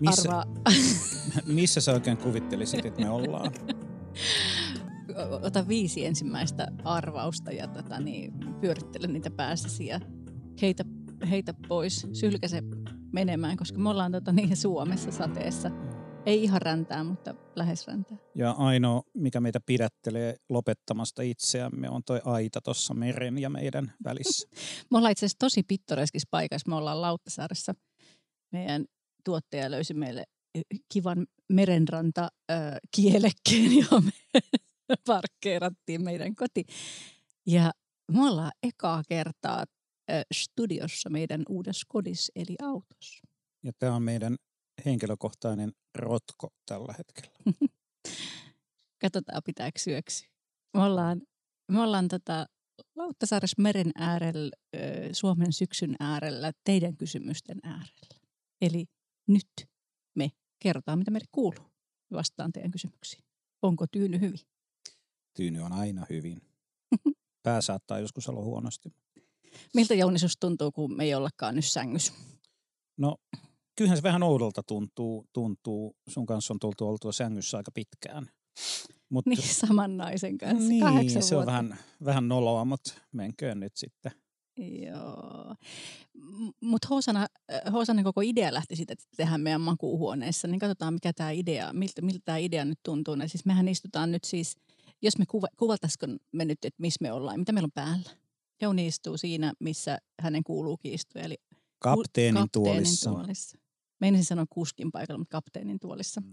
Missä, missä sä oikein kuvittelisit, että me ollaan? ota viisi ensimmäistä arvausta ja tota, niin, pyörittele niitä päässäsi ja heitä, heitä pois, sylkäse menemään, koska me ollaan tota, niin, Suomessa sateessa. Ei ihan räntää, mutta lähes räntää. Ja ainoa, mikä meitä pidättelee lopettamasta itseämme, on toi aita tuossa meren ja meidän välissä. Me ollaan itse asiassa tosi pittoreskissa paikassa. Me ollaan Lauttasaaressa. Meidän tuottaja löysi meille kivan merenranta äh, kielekkeen, johon me parkkeerattiin meidän koti. Ja me ollaan ekaa kertaa äh, studiossa meidän uudessa kodissa, eli autossa. Ja tämä on meidän henkilökohtainen rotko tällä hetkellä. Katsotaan, pitääkö syöksyä. Me ollaan, me ollaan tota Lauttasaaressa meren äärellä, Suomen syksyn äärellä, teidän kysymysten äärellä. Eli nyt me kerrotaan, mitä meille kuuluu. Vastaan teidän kysymyksiin. Onko tyyny hyvin? Tyyny on aina hyvin. Pää saattaa joskus olla huonosti. Miltä Jouni tuntuu, kun me ei ollakaan nyt sängyssä? No, kyllähän se vähän oudolta tuntuu. tuntuu. Sun kanssa on tultu oltua sängyssä aika pitkään. Mut, Niin, saman naisen kanssa. niin se on vähän, vähän noloa, mutta menköön nyt sitten. Joo. Mutta Hoosana, äh, Hoosanen koko idea lähti siitä, että tehdään meidän makuuhuoneessa. Niin katsotaan, mikä tämä idea, miltä, miltä tämä idea nyt tuntuu. Ja siis mehän istutaan nyt siis, jos me kuva, kuvaltaisiko me nyt, että missä me ollaan, mitä meillä on päällä. Jouni istuu siinä, missä hänen kuuluukin istua, eli Kapteenin, kapteenin tuolissa. tuolissa. Meinasin sanoa kuskin paikalla, mutta kapteenin tuolissa. Mm.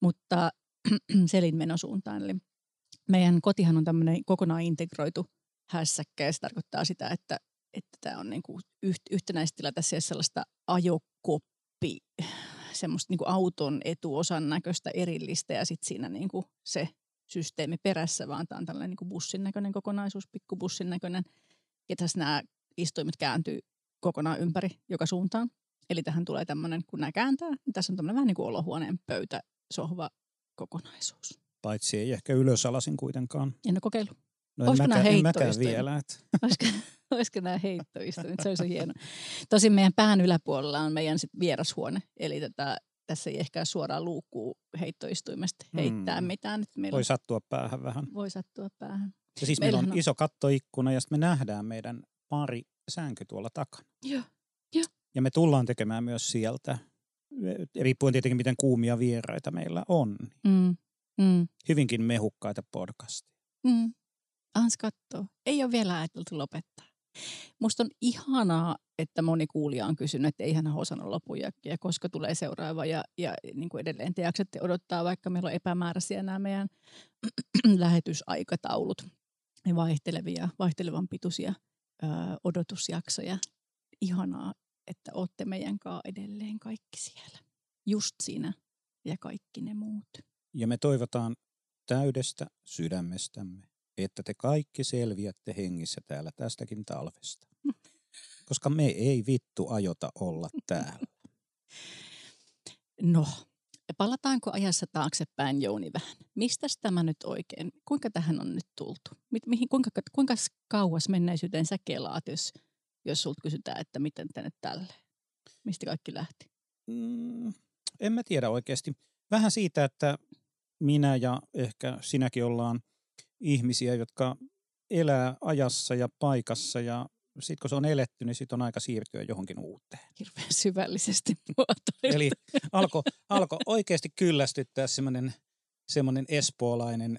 Mutta selin menosuuntaan. Eli meidän kotihan on tämmöinen kokonaan integroitu hässäkkä ja se tarkoittaa sitä, että että tämä on niinku yht, yhtenäistila tässä ei ole sellaista ajokoppi, semmoista niinku auton etuosan näköistä erillistä ja sitten siinä niinku se systeemi perässä, vaan tämä on tällainen niinku bussin näköinen kokonaisuus, pikkubussin näköinen. Ja tässä nämä istuimet kääntyy kokonaan ympäri joka suuntaan. Eli tähän tulee tämmöinen, kun nämä kääntää, niin tässä on tämmöinen vähän niin kuin olohuoneen pöytä, sohva kokonaisuus. Paitsi ei ehkä ylösalasin kuitenkaan. En ole kokeillut. No en Olisiko mäkään, en mäkään vielä. Et. Olisiko, olisiko nämä heittoistuimet? Se olisi hieno. Tosin meidän pään yläpuolella on meidän sit vierashuone. Eli tätä, tässä ei ehkä suoraan luukkuu heittoistuimesta heittää Hmm. mitään. Meillä Voi sattua päähän vähän. voi sattua päähän. Ja siis meillä on on- iso kattoikkuna ja sitten me nähdään meidän pari sänky tuolla takana. Joo. Ja me tullaan tekemään myös sieltä, riippuen tietenkin miten kuumia vieraita meillä on, Mm. Mm. hyvinkin mehukkaita podcastia. Mm. Ans kattoo. Ei ole vielä ajateltu lopettaa. Musta on ihanaa, että moni kuulija on kysynyt, että eihän hän osannut ja koska tulee seuraava. Ja, ja niin kuin edelleen te jaksatte odottaa, vaikka meillä on epämääräisiä nämä meidän lähetysaikataulut. Ja vaihtelevia, vaihtelevan pituisia ö, odotusjaksoja. Ihanaa, että olette meidän kanssa edelleen kaikki siellä. Just sinä ja kaikki ne muut. Ja me toivotaan täydestä sydämestämme, että te kaikki selviätte hengissä täällä tästäkin talvesta. Koska me ei vittu ajota olla täällä. No, palataanko ajassa taaksepäin Jouni vähän? Mistäs tämä nyt oikein, kuinka tähän on nyt tultu? Mi- mihin, kuinka, kuinka kauas menneisyyteen sä kelaat, jos, jos sulta kysytään, että miten te nyt tälle? Mistä kaikki lähti? Mm, en mä tiedä oikeasti. Vähän siitä, että minä ja ehkä sinäkin ollaan ihmisiä, jotka elää ajassa ja paikassa ja sitten kun se on eletty, niin sitten on aika siirtyä johonkin uuteen. Hirveän syvällisesti muotoiltu. Eli alkoi alko oikeasti kyllästyttää semmoinen semmoinen espoolainen,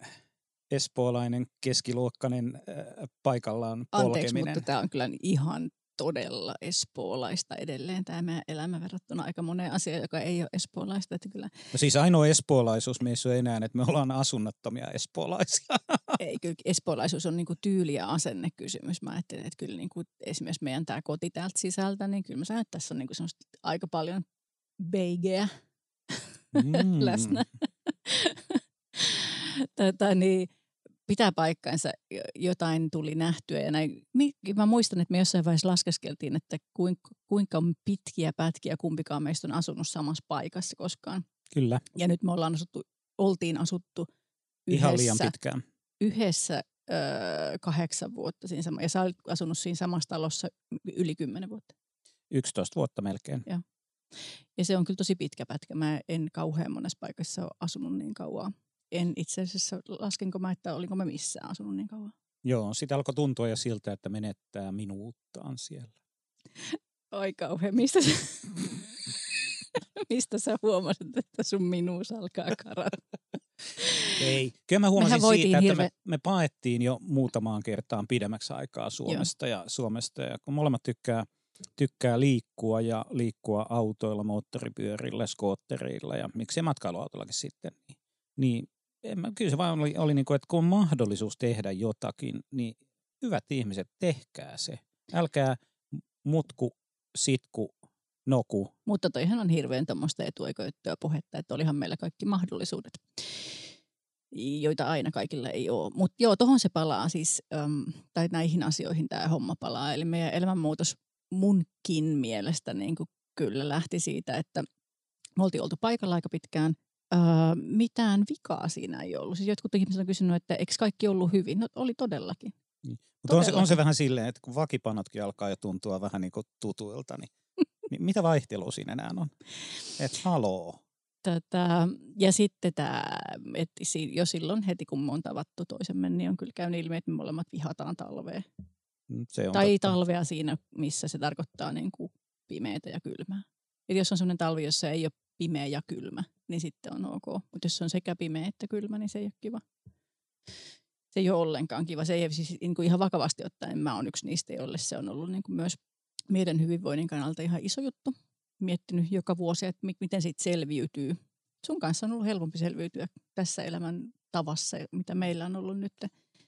espoolainen keskiluokkainen äh, paikallaan Anteeksi, polkeminen. mutta tämä on kyllä ihan todella espoolaista edelleen tämä meidän elämä verrattuna aika moneen asiaan, joka ei ole espoolaista. Että kyllä No siis ainoa espoolaisuus meissä on enää, että me ollaan asunnottomia espoolaisia. ei, kyllä espoolaisuus on niinku tyyli- ja asennekysymys. Mä ajattelen, että kyllä niinku esimerkiksi meidän tämä koti täältä sisältä, niin kyllä mä sanon, että tässä on niinku semmoista aika paljon beigeä Mm. läsnä. Tätä, niin pitää paikkansa, Jo- jotain tuli nähtyä. Ja näin. Mä muistan, että me jossain vaiheessa laskeskeltiin, että kuinka, kuinka pitkiä pätkiä kumpikaan meistä on asunut samassa paikassa koskaan. Kyllä, Ja nyt me ollaan asuttu, oltiin asuttu ihan yhdessä liian pitkään. yhdessä öö, kahdeksan vuotta siinä sama, ja sä olit asunut siinä samassa talossa yli kymmenen vuotta. 11 vuotta melkein. Ja se on kyllä tosi pitkä pätkä. Mä en kauhean monessa paikassa ole asunut niin kauan. En itse asiassa, laskenko mä, että olinko mä missään asunut niin kauan. Joo, sitä alkoi tuntua jo siltä, että menettää minuuttaan siellä. Oi kauhean, mistä sä, mistä sä huomasit, että sun minuus alkaa karata? Ei. Kyllä mä huomasin Mehän siitä, että hirve- me, me paettiin jo muutamaan kertaan pidemmäksi aikaa Suomesta ja Suomesta. Ja kun molemmat tykkää, tykkää liikkua ja liikkua autoilla, moottoripyörillä, skootterilla ja miksei matkailuautollakin sitten, niin, niin en mä, kyllä se vaan oli, oli niin kuin, että kun on mahdollisuus tehdä jotakin, niin hyvät ihmiset, tehkää se. Älkää mutku, sitku, noku. Mutta toihan on hirveän tuommoista etuoikeutettua puhetta, että olihan meillä kaikki mahdollisuudet, joita aina kaikilla ei ole. Mutta joo, tuohon se palaa siis, äm, tai näihin asioihin tämä homma palaa. Eli meidän elämänmuutos munkin mielestä niin kuin kyllä lähti siitä, että me oltiin oltu paikalla aika pitkään. Öö, mitään vikaa siinä ei ollut. Siis jotkut ihmiset on kysynyt, että eikö kaikki ollut hyvin? No oli todellakin. Mutta on se, on se vähän silleen, että kun vakipanotkin alkaa jo tuntua vähän niin kuin tutuilta, niin, niin mitä vaihtelua siinä enää on? Et haloo. Tätä, ja sitten tämä, että jo silloin heti kun me on tavattu toisemme, niin on kyllä käynyt ilmi, että me molemmat vihataan talvea. Mm, Se on Tai totta. talvea siinä, missä se tarkoittaa niin kuin pimeätä ja kylmää. Eli jos on sellainen talvi, jossa ei ole pimeä ja kylmä, niin sitten on ok. Mutta jos on sekä pimeä että kylmä, niin se ei ole kiva. Se ei ole ollenkaan kiva. Se ei siis niin kuin ihan vakavasti ottaen. Mä oon yksi niistä, joille se on ollut niin kuin myös meidän hyvinvoinnin kannalta ihan iso juttu. Miettinyt joka vuosi, että mi- miten siitä selviytyy. Sun kanssa on ollut helpompi selviytyä tässä elämän tavassa, mitä meillä on ollut nyt.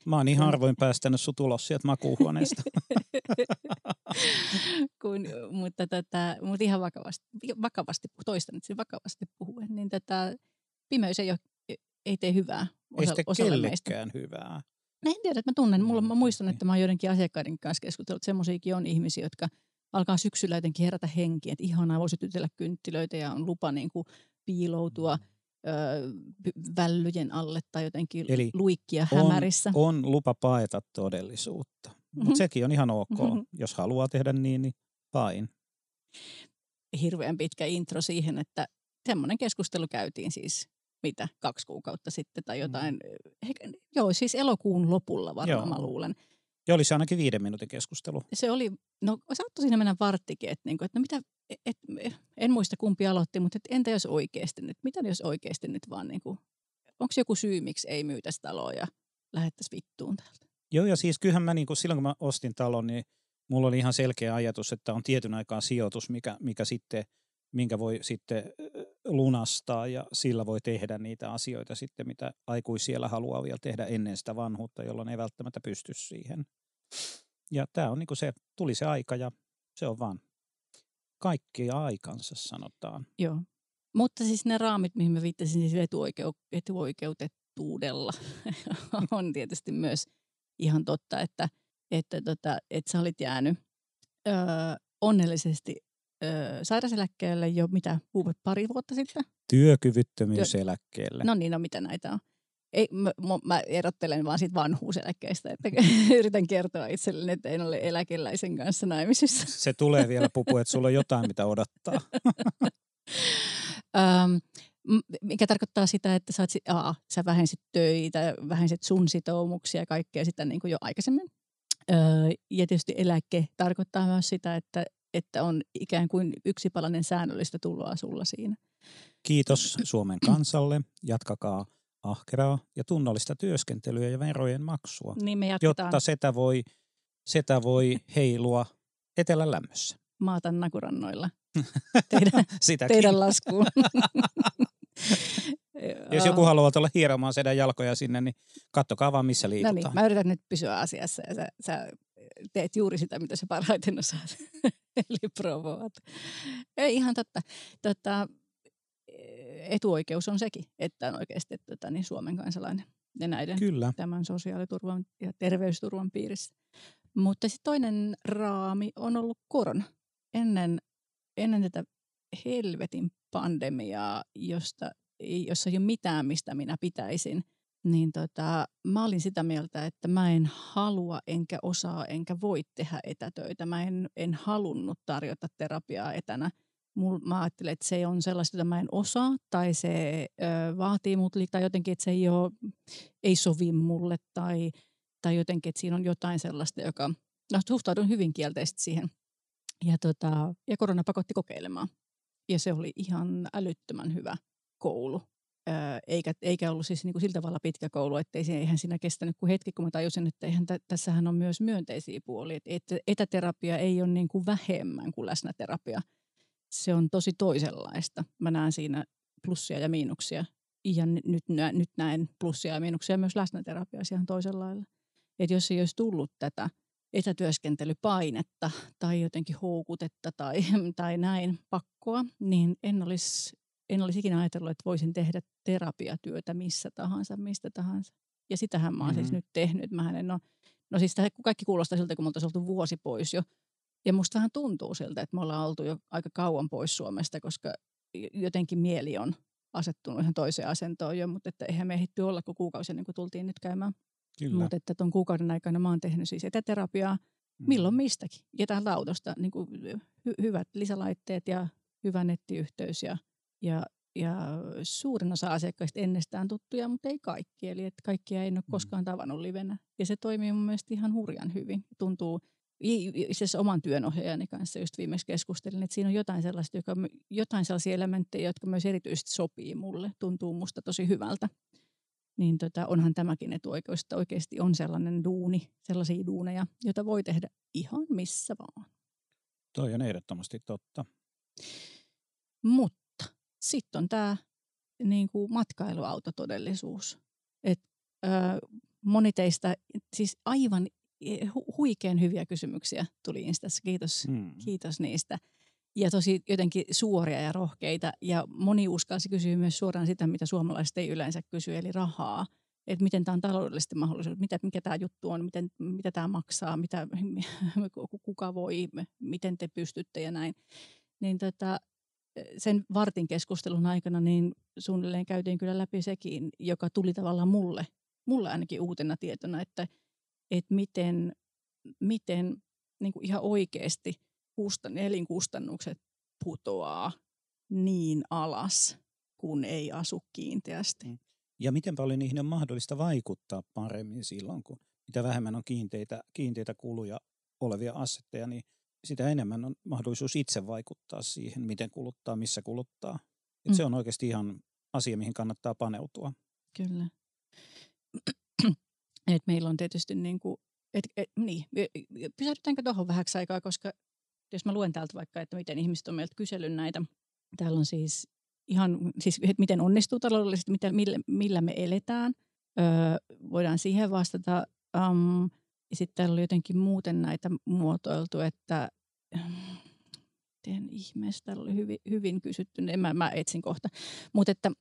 Mä oon niin harvoin päästänyt sut ulos sieltä makuuhuoneesta. kun, mutta, tätä, mutta ihan vakavasti, vakavasti toistan nyt sen vakavasti puhuen, niin tätä pimeys ei, ole, ei tee hyvää Ei osa, sitten osalle meistä. hyvää. Mä en tiedä, että mä tunnen. Mulla, mä muistan, Niin. että mä oon joidenkin asiakkaiden kanssa keskustellut. Semmoisiakin on ihmisiä, jotka alkaa syksyllä jotenkin herätä henkiä, että ihanaa voisi sytytellä kynttilöitä ja on lupa niin kuin piiloutua ö, vällyjen alle tai jotenkin Eli luikkia on- hämärissä. On lupa paeta todellisuutta. Mutta Mhm. sekin on ihan ok. Mhm. Jos haluaa tehdä niin, niin fine. hirveän pitkä intro siihen, että semmoinen keskustelu käytiin siis mitä, kaksi kuukautta sitten tai jotain. Ehkä, joo, siis elokuun lopulla varmaan Joo. mä luulen. Ja oli se ainakin viiden minuutin keskustelu. Se oli, no saattoi siinä mennä varttikin, että, niinku, että no mitä, et, en muista kumpi aloitti, mutta et entä jos oikeasti nyt, mitä jos oikeasti nyt vaan niinku, onko joku syy, miksi ei myytäisi taloa ja lähettäisi vittuun täältä? Joo, ja siis kyllähän mä niin kuin, silloin kun mä ostin talon, niin mulla oli ihan selkeä ajatus, että on tietyn aikaa sijoitus, mikä, mikä sitten, minkä voi sitten lunastaa ja sillä voi tehdä niitä asioita sitten, mitä aikuisiellä haluaa vielä tehdä ennen sitä vanhuutta, jolloin ei välttämättä pysty siihen. Ja tämä on niin kuin se, tuli se aika ja se on vaan kaikki aikansa sanotaan. Joo. Mutta siis ne raamit, mihin mä viittasin siis etuoikeu- etuoikeutettuudella, on tietysti myös ihan totta, että, että, tota, että sä olit jäänyt öö, onnellisesti öö, sairaseläkkeelle jo mitä, pari vuotta sitten? Työkyvyttömyyseläkkeelle. No niin, no mitä näitä on? Ei, mä, mä- erottelen vaan siitä vanhuuseläkkeestä, että yritän kertoa itselleni, että en ole eläkeläisen kanssa naimisissa. Se tulee vielä pupu, että sulla on jotain, mitä odottaa. Öm, m- mikä tarkoittaa sitä, että sä, oot, aa, sä vähensit töitä, vähensit sun sitoumuksia ja kaikkea sitä niin kuin jo aikaisemmin. Öö, ja tietysti eläke tarkoittaa myös sitä, että, että on ikään kuin yksipalainen säännöllistä tuloa sulla siinä. Kiitos Suomen kansalle. Jatkakaa ahkeraa ja tunnollista työskentelyä ja verojen maksua, Niin me jatketaan jotta setä voi, setä voi heilua etelän lämmössä. maatan nakurannoilla teidän, Sitäkin. teidän laskuun. Jos joku haluaa tulla hieromaan sedän jalkoja sinne, niin kattokaa vaan missä No liikutaan. niin, mä yritän nyt pysyä asiassa ja sä, sä teet juuri sitä, mitä sä parhaiten osaat. Eli provoat. Ei ihan totta. Tota, etuoikeus on sekin, että on oikeasti tota, niin Suomen kansalainen ja näiden Kyllä. tämän sosiaaliturvan ja terveysturvan piirissä. Mutta sitten toinen raami on ollut korona. Ennen, ennen tätä helvetin pandemiaa, josta, ei- jossa ei ole mitään, mistä minä pitäisin, niin tota, mä olin sitä mieltä, että mä en halua, enkä osaa, enkä voi tehdä etätöitä. Mä en, en halunnut tarjota terapiaa etänä. Mä ajattelin, että se on sellaista, jota mä en osaa, tai se ö, vaatii mut, tai jotenkin, että se ei, ole, ei sovi mulle, tai, tai jotenkin, että siinä on jotain sellaista, joka, no suhtaudun hyvin kielteisesti siihen. Ja, tota, ja korona pakotti kokeilemaan. Ja se oli ihan älyttömän hyvä koulu eikä, eikä ollut siis niin kuin sillä tavalla pitkä koulu, että eihän siinä kestänyt kuin hetki, kun mä tajusin, että eihän t- tässähän on myös myönteisiä puolia. Että etäterapia ei ole niin kuin vähemmän kuin läsnäterapia. Se on tosi toisenlaista. Mä näen siinä plussia ja miinuksia. Ja nyt, nyt näen plussia ja miinuksia myös läsnäterapiassa ihan toisella lailla. Että jos ei olisi tullut tätä etätyöskentelypainetta tai jotenkin houkutetta tai, tai näin pakkoa, niin en olisi en olisi ikinä ajatellut, että voisin tehdä terapiatyötä missä tahansa, mistä tahansa. Ja sitähän mä oon siis mm-hmm. siis nyt tehnyt. Mä en ole, no siis tämä kaikki kuulostaa siltä, kun me oltaisiin oltu vuosi pois jo. Ja musta vähän tuntuu siltä, että me ollaan oltu jo aika kauan pois Suomesta, koska jotenkin mieli on asettunut ihan toiseen asentoon jo, mutta että eihän me ehditty olla kuin kuukausi ennen kuin tultiin nyt käymään. Mutta että tuon kuukauden aikana mä oon tehnyt siis etäterapiaa, milloin mm-hmm. mistäkin. Ja täältä autosta niin kuin hy- hyvät lisälaitteet ja hyvä nettiyhteys ja ja, ja suurin osa asiakkaista ennestään tuttuja, mutta ei kaikki. Eli että kaikkia ei ole mm. koskaan tavannut livenä. Ja se toimii mun mielestä ihan hurjan hyvin. Tuntuu, itse asiassa oman työnohjaajani kanssa just viimeksi keskustelin, että siinä on jotain, sellaista, joka, jotain sellaisia elementtejä, jotka myös erityisesti sopii mulle, tuntuu musta tosi hyvältä. Niin tota, onhan tämäkin etuoikeus, että oikeasti on sellainen duuni, sellaisia duuneja, joita voi tehdä ihan missä vaan. Toi on ehdottomasti totta. Mutta sitten on tämä niin kuin matkailuautotodellisuus. Et, ö, moni teistä, siis aivan huikean hyviä kysymyksiä tuli Instassa, kiitos, hmm. kiitos niistä. Ja tosi jotenkin suoria ja rohkeita. Ja moni uskalsi kysyä myös suoraan sitä, mitä suomalaiset ei yleensä kysy, eli rahaa. Että miten tämä on taloudellisesti mahdollisuus, mitä, mikä tämä juttu on, miten, mitä tämä maksaa, mitä, kuka voi, miten te pystytte ja näin. Niin tota, sen vartin keskustelun aikana niin suunnilleen käytiin kyllä läpi sekin, joka tuli tavallaan mulle, mulle ainakin uutena tietona, että, että miten, miten niin kuin ihan oikeasti kustan, elinkustannukset putoaa niin alas, kun ei asu kiinteästi. Mm. Ja miten paljon niihin on mahdollista vaikuttaa paremmin silloin, kun mitä vähemmän on kiinteitä, kiinteitä kuluja olevia assetteja, niin sitä enemmän on mahdollisuus itse vaikuttaa siihen, miten kuluttaa, missä kuluttaa. Et mm. Se on oikeasti ihan asia, mihin kannattaa paneutua. Kyllä. Et meillä on tietysti niin kuin, et, et, niin, pysähdytäänkö tuohon vähäksi aikaa, koska jos mä luen täältä vaikka, että miten ihmiset on meiltä kysellyt näitä. Täällä on siis ihan, siis että miten onnistuu taloudellisesti, mitä, millä, millä me eletään. Öö, voidaan siihen vastata. Um, ja sitten täällä oli jotenkin muuten näitä muotoiltu, että miten ihmeessä, täällä oli hyvin, hyvin kysytty, niin mä, mä etsin kohta. Mutta että,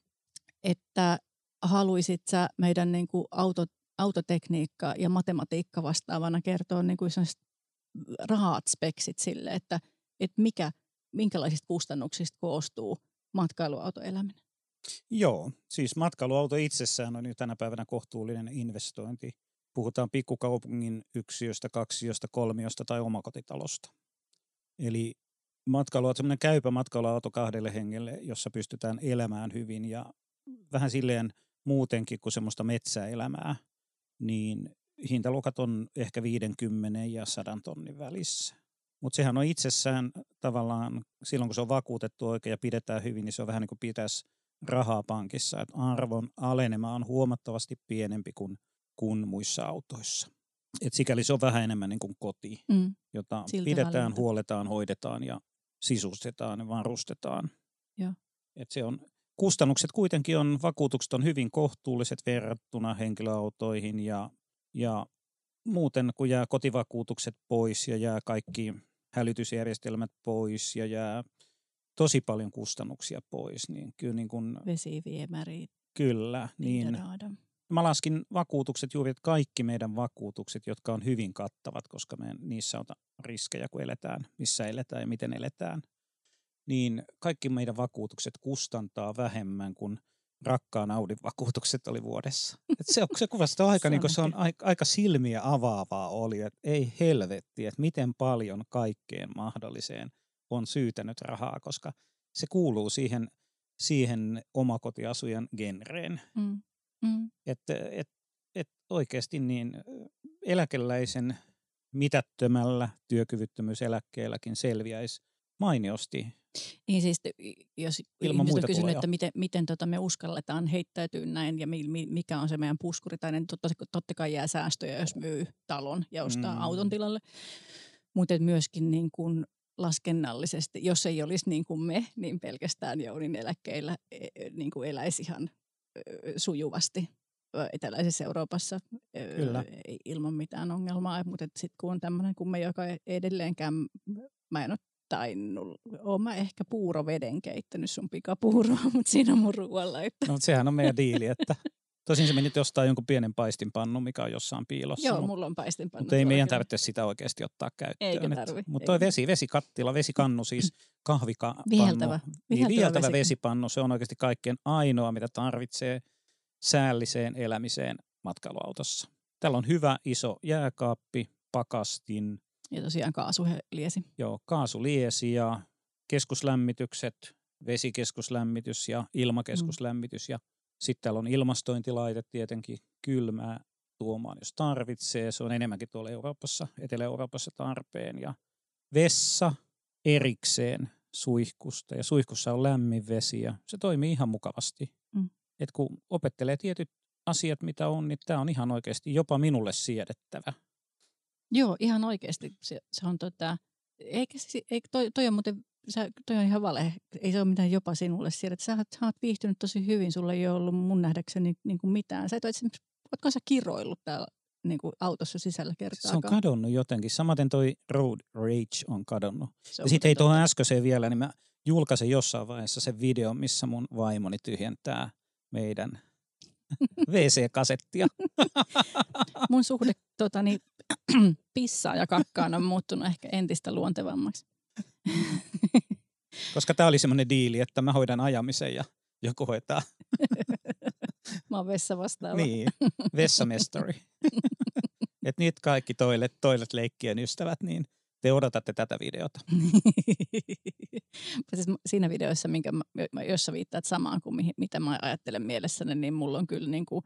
että haluisit sä meidän niin kuin auto, autotekniikka ja matematiikka vastaavana kertoa niin kuin rahat speksit sille, että, että mikä, minkälaisista kustannuksista koostuu matkailuautoeläminen? Joo, siis matkailuauto itsessään on jo tänä päivänä kohtuullinen investointi puhutaan pikkukaupungin yksiöstä, kaksiosta, kolmiosta tai omakotitalosta. Eli matkailu on semmoinen käypä matkailuauto kahdelle hengelle, jossa pystytään elämään hyvin ja vähän silleen muutenkin kuin semmoista metsäelämää, niin hintaluokat on ehkä 50 ja 100 tonnin välissä. Mutta sehän on itsessään tavallaan, silloin kun se on vakuutettu oikein ja pidetään hyvin, niin se on vähän niin kuin pitäisi rahaa pankissa. Et arvon alenema on huomattavasti pienempi kuin kuin muissa autoissa. Et sikäli se on vähän enemmän niin kuin koti, mm. jota Siltä pidetään, valinta. huoletaan, hoidetaan ja sisustetaan ja varustetaan. Ja. Et se on, kustannukset kuitenkin on, vakuutukset on hyvin kohtuulliset verrattuna henkilöautoihin ja, ja muuten kun jää kotivakuutukset pois ja jää kaikki hälytysjärjestelmät pois ja jää tosi paljon kustannuksia pois, niin kyllä niin kuin, Vesiviemäri. Kyllä, niin, Mä laskin vakuutukset juuri, että kaikki meidän vakuutukset, jotka on hyvin kattavat, koska me niissä on riskejä, kun eletään, missä eletään ja miten eletään, niin kaikki meidän vakuutukset kustantaa vähemmän kuin rakkaan Audin vakuutukset oli vuodessa. Et se, se kuvastaa aika, niin se on aika, aika silmiä avaavaa oli, että ei helvetti, että miten paljon kaikkeen mahdolliseen on syytänyt rahaa, koska se kuuluu siihen, siihen omakotiasujan genreen. Mm. Mm. Että et, et oikeasti niin eläkeläisen mitättömällä työkyvyttömyyseläkkeelläkin selviäisi mainiosti. Niin siis, jos Ilman ihmiset on kysynyt, että miten, miten tota me uskalletaan heittäytyä näin ja mi, mi, mikä on se meidän puskuri, tai niin totta, totta kai jää säästöjä, jos myy talon ja ostaa mm. auton tilalle. Mutta myöskin niin kuin laskennallisesti, jos ei olisi niin kuin me, niin pelkästään Jounin eläkkeillä e, e, niin kuin eläisi ihan sujuvasti eteläisessä Euroopassa Kyllä. ilman mitään ongelmaa. Mutta sitten kun on tämmöinen kuin me, joka edelleenkään, mä en ole tainnut, oon mä ehkä puuroveden keittänyt sun pikapuuroa, mutta siinä on mun ruoalla. Että. No, sehän on meidän diili, että Tosin se menit ostaa jonkun pienen paistinpannu, mikä on jossain piilossa. Joo, mulla on paistinpannu. Mutta ei meidän tarvitse sitä oikeasti ottaa käyttöön. Eikä tarvi. Mutta toi vesi, vesikattila, vesikannu siis kahvikannu. Viheltävä. Niin, viheltävä vesipannu, se on oikeasti kaikkein ainoa, mitä tarvitsee säälliseen elämiseen matkailuautossa. Täällä on hyvä iso jääkaappi, pakastin. Ja tosiaan kaasuliesi. Joo, kaasuliesi ja keskuslämmitykset, vesikeskuslämmitys ja ilmakeskuslämmitys. Mm. Ja sitten täällä on ilmastointilaite tietenkin kylmää tuomaan, jos tarvitsee. Se on enemmänkin tuolla Euroopassa, Etelä-Euroopassa tarpeen. Ja vessa erikseen suihkusta ja suihkussa on lämmin vesi ja se toimii ihan mukavasti. Mm. Et kun opettelee tietyt asiat, mitä on, niin tämä on ihan oikeasti jopa minulle siedettävä. Joo, ihan oikeasti. Se, se on tota, eikä, eikä toi, toi on muuten sä, toi on ihan vale. Ei se ole mitään jopa sinulle siellä. Että sä, sä oot viihtynyt tosi hyvin. Sulla ei ole ollut mun nähdäkseni niin kuin mitään. Sä et ole esimerkiksi, ootko sä kiroillut täällä niin kuin autossa sisällä kertaa? Se on kadonnut jotenkin. Samaten toi Road Rage on kadonnut. On ja sitten ei tuohon äskeiseen vielä, niin mä julkaisen jossain vaiheessa sen video, missä mun vaimoni tyhjentää meidän WC-kasettia. mun suhde tota, niin, pissaa ja kakkaan on muuttunut ehkä entistä luontevammaksi. Koska tämä oli semmoinen diili, että mä hoidan ajamisen ja joku hoitaa. mä oon vessa vastaava. Niin, vessamestari. että nyt kaikki toilet, toilet leikkien ystävät, niin te odotatte tätä videota. siis siinä videossa, minkä mä, jossa viittaat samaan kuin mihin, mitä mä ajattelen mielessäni, niin mulla on kyllä niin kuin,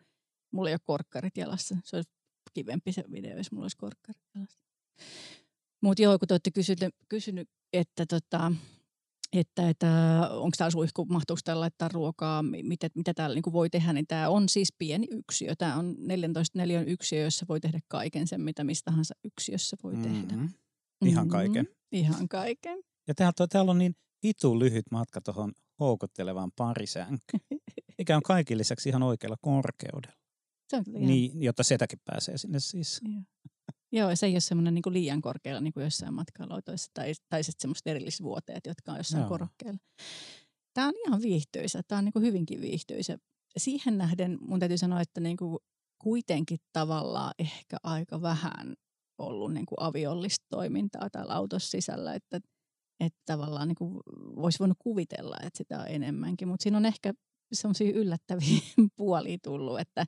mulla ei ole korkkarit jalassa. Se olisi kivempi se video, jos mulla olisi korkkarit jalassa. Mutta joo, kun te olette kysynyt, kysynyt että, tota, että, että onko tämä suihku, mahtuuko täällä laittaa ruokaa, mitä, mitä täällä niin voi tehdä, niin tämä on siis pieni yksiö. Tämä on 14 neliön yksiö, jossa voi tehdä kaiken sen, mitä mistä tahansa yksiössä voi mm-hmm. tehdä. Ihan kaiken. Mm-hmm. Ihan kaiken. Ja täällä, täällä on niin vitu lyhyt matka tuohon houkuttelevaan parisänkyyn, mikä on kaikille lisäksi ihan oikealla korkeudella. Se on niin, jotta setäkin pääsee sinne siis. Joo. Joo, se ei ole semmoinen niin liian korkealla niin kuin jossain matkailuautoissa tai, tai sitten semmoiset erillisvuoteet, jotka on jossain Joo. korokkeella. Tämä on ihan viihtyisä, tämä on niin kuin hyvinkin viihtyisä. Siihen nähden mun täytyy sanoa, että niin kuin kuitenkin tavallaan ehkä aika vähän ollut niin kuin aviollista toimintaa täällä autossa sisällä, että, että tavallaan niin kuin voisi voinut kuvitella, että sitä on enemmänkin, mutta siinä on ehkä semmoisia yllättäviä puolia tullut, että,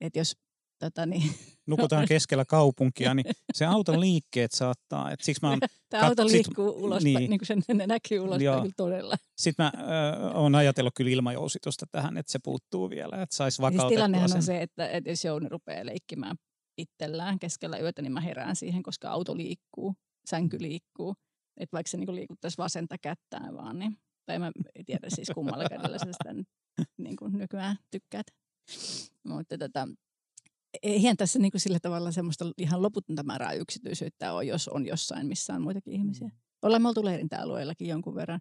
että jos tota niin. nukutaan keskellä kaupunkia, niin se auton liikkeet saattaa. Et siksi mä oon Tämä kat- auto liikkuu sit, ulos, niin, niin kuin sen ne näkyy ulos todella. Sitten mä äh, oon ajatellut kyllä ilmajousitusta tähän, että se puuttuu vielä, että saisi vakautettua siis tilannehan sen. on se, että, että jos Jouni rupeaa leikkimään itsellään keskellä yötä, niin mä herään siihen, koska auto liikkuu, sänky liikkuu. Että vaikka se niin liikuttaisi vasenta kättään vaan, niin, tai mä en tiedä siis kummalla kädellä sä sitä niin kuin nykyään tykkäät. Mutta tota, eihän tässä niin kuin sillä tavalla semmoista ihan loputonta määrää yksityisyyttä ole, jos on jossain, missä on muitakin ihmisiä. Mm. Ollaan me oltu leirintäalueellakin jonkun verran,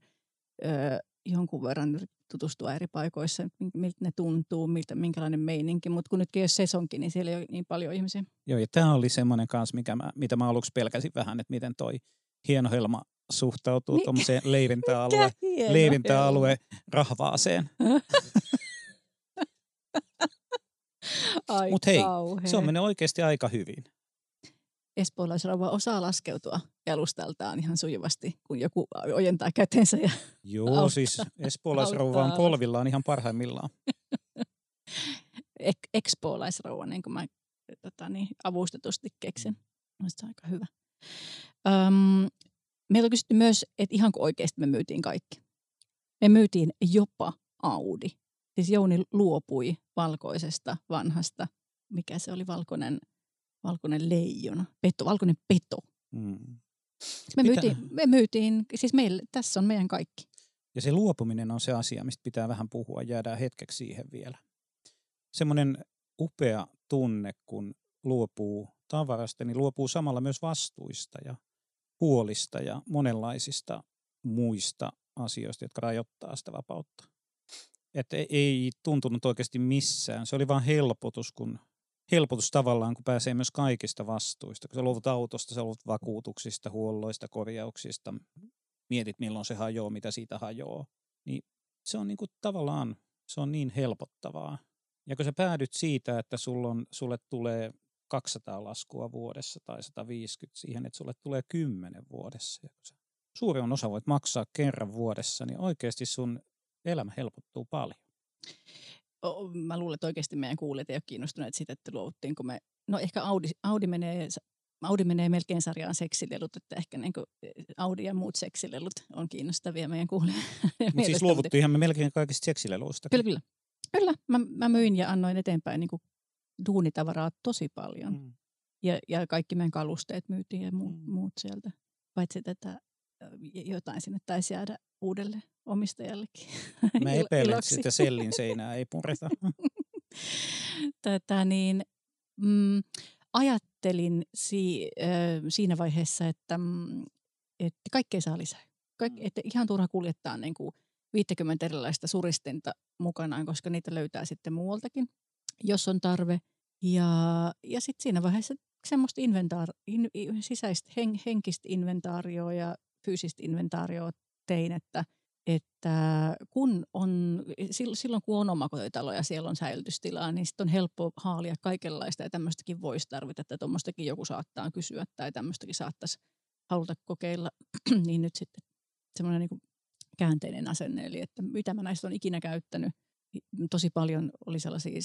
öö, jonkun verran tutustua eri paikoissa, miltä ne tuntuu, miltä, minkälainen meininki, mutta kun nytkin jos sesonkin, niin siellä ei ole niin paljon ihmisiä. Joo, ja tämä oli semmoinen kanssa, mikä mä, mitä mä aluksi pelkäsin vähän, että miten toi hieno helma suhtautuu tuommoiseen leirintäalue, leirintäalue rahvaaseen. Mutta hei, kauhea. se on mennyt oikeasti aika hyvin. Espoolaisrouva osaa laskeutua jalustaltaan ihan sujuvasti, kun joku ojentaa kätensä. Ja Joo, auttaa, siis espoolaisrouva on polvillaan ihan parhaimmillaan. ek- ekspoolaisrouva, niin kuin mä tota, niin, avustetusti keksin. Mielestäni se on aika hyvä. Öm, meillä on kysytty myös, että ihan kuin oikeasti me myytiin kaikki. Me myytiin jopa Audi. Siis Jouni luopui valkoisesta vanhasta, mikä se oli valkoinen, valkoinen leijona, peto, valkoinen peto. Mm. Me myytiin, me myytiin, siis meillä, tässä on meidän kaikki. Ja se luopuminen on se asia, mistä pitää vähän puhua. Jäädään hetkeksi siihen vielä. Semmoinen upea tunne, kun luopuu tavarasta, niin luopuu samalla myös vastuista ja huolista ja monenlaisista muista asioista, jotka rajoittaa sitä vapautta. Että ei- ei tuntunut oikeasti missään. Se oli vain helpotus, kun helpotus tavallaan, kun pääsee myös kaikista vastuista. Kun sä luovut autosta, sä luovut vakuutuksista, huolloista, korjauksista, mietit milloin se hajoaa, mitä siitä hajoaa. Niin se on niin kuin tavallaan, se on niin helpottavaa. Ja kun sä päädyt siitä, että sulla on, sulle tulee 200 laskua vuodessa tai 150 siihen, että sulle tulee 10 vuodessa. Sä suurin osa voit maksaa kerran vuodessa, niin oikeasti sun elämä helpottuu paljon. O- Mä luulen, että oikeasti meidän kuulijat ei ole kiinnostuneet siitä, että luovuttiinko me. No ehkä Audi, Audi menee Audi menee melkein sarjaan seksilelut, että ehkä niin Audi ja muut seksilelut on kiinnostavia meidän kuulijoille. Mutta siis luovuttiinhan me melkein kaikista seksileluista. Kyllä, kyllä. Kyllä, mä, mä myin ja annoin eteenpäin niin kuin duunitavaraa tosi paljon. Mm. Ja, ja kaikki meidän kalusteet myytiin ja muut, Mm. muut sieltä. Paitsi tätä jotain sinne taisi jäädä uudelle omistajallekin. Mä Il- epäilen, että sitä sellin seinää ei pureta. Tätä niin, mm, ajattelin si, ö, siinä vaiheessa, että, mm, että kaikkea saa lisää. Kaik, Mm. että ihan turha kuljettaa niin kuin 50 erilaista suristinta mukanaan, koska niitä löytää sitten muualtakin, jos on tarve. Ja, ja sitten siinä vaiheessa semmoista inventaar, in, sisäistä hen, henkistä inventaarioa ja fyysistä inventaarioa tein, että, että kun on, sil- silloin kun on omakotitalo ja siellä on säilytystilaa, niin sitten on helppo haalia kaikenlaista ja tämmöistäkin voisi tarvita, että tuommoistakin joku saattaa kysyä tai tämmöistäkin saattaisi haluta kokeilla, niin nyt sitten semmoinen niin käänteinen asenne, eli että mitä mä näistä on ikinä käyttänyt. Tosi paljon oli sellaisia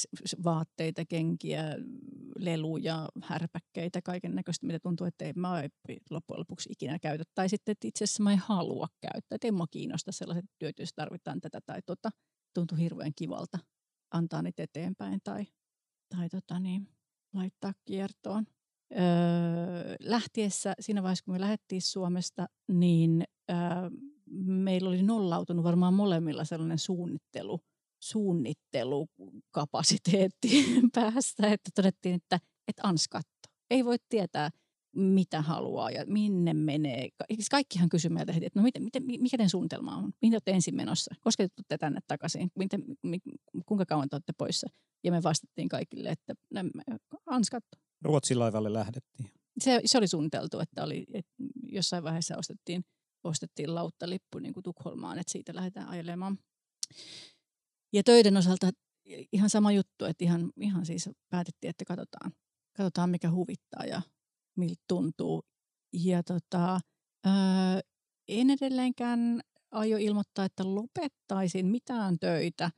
vaatteita, kenkiä, leluja, härpäkkeitä, kaiken näköistä, mitä tuntuu, että ei mä loppujen lopuksi ikinä käytä. Tai sitten, että itse asiassa mä en halua käyttää, että ei mua kiinnosta sellaiset työt, jos tarvitaan tätä tai tota. Tuntuu hirveän kivalta antaa niitä eteenpäin tai, tai tota niin, laittaa kiertoon. Öö, lähtiessä, siinä vaiheessa kun me lähdettiin Suomesta, niin öö, meillä oli nollautunut varmaan molemmilla sellainen suunnittelu, suunnittelukapasiteetti päästä, että todettiin, että, että ans katto. Ei voi tietää, mitä haluaa ja minne menee. Siis Kaikkihan kysyy meiltä heti, että no miten, miten, mikä teidän suunnitelma on? Mihin te olette ensin menossa? Koska te tulette tänne takaisin? Miten, mi, kuinka kauan te olette poissa? Ja me vastattiin kaikille, että no, me- ans katto Ruotsin laivalle lähdettiin. se, se oli suunniteltu, että oli, että jossain vaiheessa ostettiin, ostettiin lauttalippu niin kuin Tukholmaan, että siitä lähdetään ajelemaan. Ja töiden osalta ihan sama juttu, että ihan, ihan siis päätettiin, että katsotaan, katsotaan mikä huvittaa ja miltä tuntuu. Ja tota, ää, en edelleenkään aio ilmoittaa, että lopettaisin mitään töitä,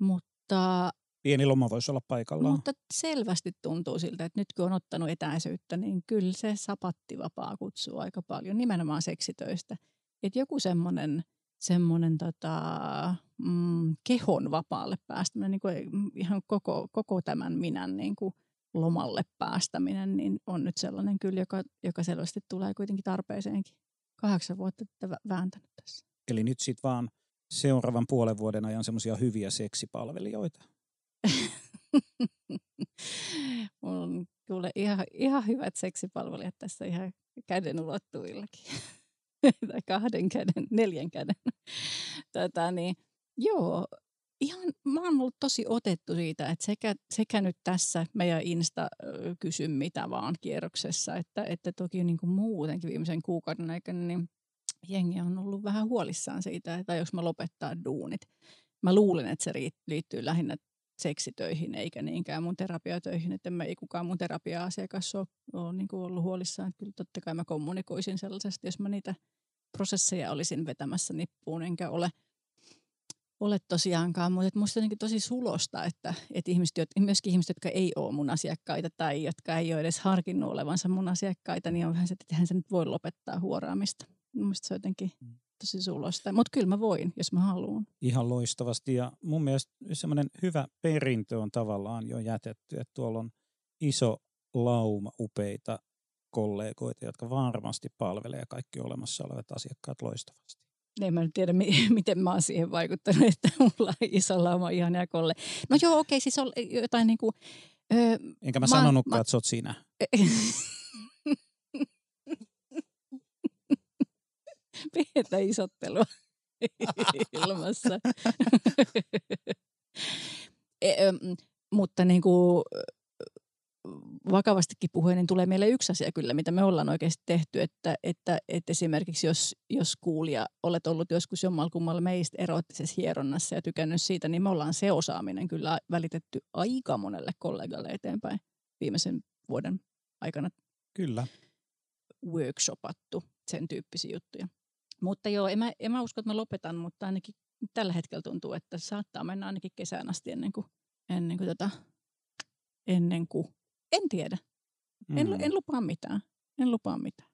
mutta Pieni loma voisi olla paikallaan. mutta selvästi tuntuu siltä, että nyt kun on ottanut etäisyyttä, niin kyllä se sapattivapaa kutsuu aika paljon, nimenomaan seksitöistä. Että joku semmoinen semmonen tota, mm, kehon vapaalle päästäminen, niin kuin ihan koko, koko tämän minän niin kuin lomalle päästäminen, niin on nyt sellainen kyllä, joka, joka selvästi tulee kuitenkin tarpeeseenkin. Kahdeksan vuotta tätä vä- vääntänyt tässä. Eli nyt sitten vaan seuraavan puolen vuoden ajan semmoisia hyviä seksipalvelijoita. Mulla on kuule ihan, ihan hyvät seksipalvelijat tässä ihan käden ulottuvillakin. tai kahden käden, neljän käden. Tätä, niin, joo, ihan, mä oon ollut tosi otettu siitä, että sekä, sekä nyt tässä meidän Insta kysy mitä vaan kierroksessa, että, että toki niin kuin muutenkin viimeisen kuukauden aikana, niin jengi on ollut vähän huolissaan siitä, että jos mä lopettaa duunit. Mä luulen, että se liittyy lähinnä seksitöihin eikä niinkään mun terapiatöihin, että mä ei kukaan mun terapia-asiakas ole, ole niin kuin ollut huolissaan. Kyllä totta kai mä kommunikoisin sellaisesti, jos mä niitä prosesseja olisin vetämässä nippuun, enkä ole. ole tosiaankaan, mutta minusta on tosi sulosta, että, että ihmiset, myöskin ihmiset, jotka ei ole mun asiakkaita tai jotka ei ole edes harkinnut olevansa mun asiakkaita, niin on vähän se, että eihän se nyt voi lopettaa huoraamista. Mielestäni se on jotenkin mm. tosi sulosta, mutta kyllä mä voin, jos mä haluan. Ihan loistavasti ja mun mielestä semmoinen hyvä perintö on tavallaan jo jätetty, että tuolla on iso lauma upeita kollegoita, jotka varmasti palvelee kaikki olemassa olevat asiakkaat loistavasti. En mä tiedä, miten mä oon siihen vaikuttanut, että mulla on iso lauma ihania kolle. No joo, okei, okay, siis on jotain niin kuin... Öö, Enkä mä, mä sanonutkaan, mä... että sä oot sinä. Pientä isottelua ilmassa. e, mutta niin kuin, vakavastikin puhuen, niin tulee meille yksi asia kyllä, mitä me ollaan oikeasti tehty, että, että, että esimerkiksi jos, jos kuulija olet ollut joskus jommalkummalla meistä erottisessa hieronnassa ja tykännyt siitä, niin me ollaan se osaaminen kyllä välitetty aika monelle kollegalle eteenpäin viimeisen vuoden aikana. Kyllä. Workshopattu sen tyyppisiä juttuja. Mutta joo, en mä, en mä usko, että mä lopetan, mutta ainakin tällä hetkellä tuntuu, että saattaa mennä ainakin kesään asti ennen kuin, ennen kuin, tota, ennen kuin en tiedä. En, mm. en lupaa mitään. En lupaa mitään.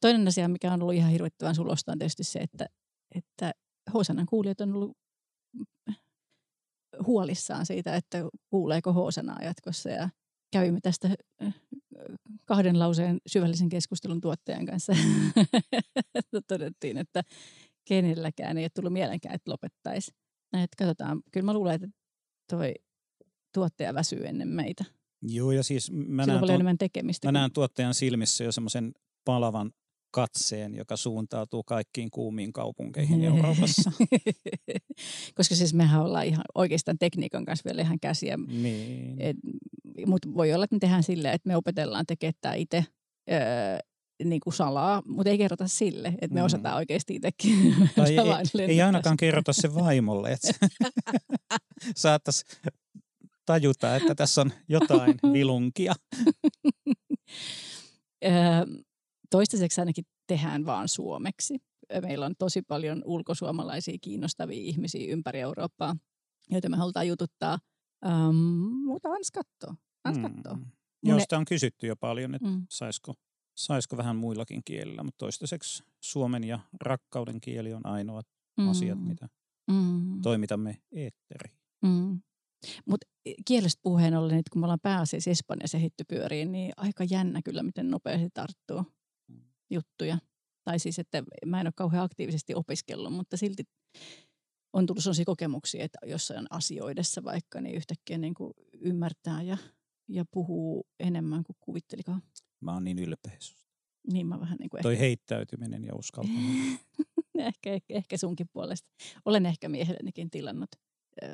Toinen asia, mikä on ollut ihan hirvittävän sulosta, on tietysti se, että, että Hosanan kuulijat on ollut huolissaan siitä, että kuuleeko Hosanaa jatkossa. Ja kävimme tästä äh, kahden lauseen syvällisen keskustelun tuottajan kanssa. Todettiin, että kenelläkään ei ole tullut mielenkään, että lopettaisi. Että katsotaan, kyllä mä luulen, että toi tuottaja väsyy ennen meitä. Joo, ja siis mä näen, tuon, enemmän tekemistä. mä näen tuottajan silmissä jo semmoisen palavan katseen, joka suuntautuu kaikkiin kuumiin kaupunkeihin Euroopassa. Koska siis mehän ollaan ihan oikeastaan tekniikan kanssa vielä ihan käsiä. Niin. Mutta voi olla, että me tehdään silleen, että me opetellaan tekemään tämä itse öö, niin kuin salaa, mutta ei kerrota sille, että me mm. osataan oikeasti itsekin. Tai ei, ei ainakaan kerrota se vaimolle, että saattaisi tajuta, että tässä on jotain vilunkia. Toistaiseksi ainakin tehdään vaan suomeksi. Meillä on tosi paljon ulkosuomalaisia kiinnostavia ihmisiä ympäri Eurooppaa, joita me halutaan jututtaa. Um, mutta ans kattoo. Ans kattoo. Mm. Josta on kysytty jo paljon, että mm. saisiko, saisiko vähän muillakin kielillä, mutta toistaiseksi suomen ja rakkauden kieli on ainoat mm. asiat, mitä mm. toimitamme eetteriin. Mm. Mutta e, kielestä puheen ollen, kun me ollaan pääasiassa Espanjassa hittypyöriin, niin aika jännä kyllä, miten nopeasti tarttuu mm. Juttuja. Tai siis, että mä en ole kauhean aktiivisesti opiskellut, mutta silti on tullut sellaisia kokemuksia, että jossain asioidessa vaikka, niin yhtäkkiä niin kuin ymmärtää ja, ja puhuu enemmän kuin kuvittelikaan. Mä oon niin ylpeä susta. Niin mä vähän niin kuin Toi ehkä... heittäytyminen ja uskaltaminen. ehkä, ehkä, ehkä sunkin puolesta. Olen ehkä miehellenikin tilannut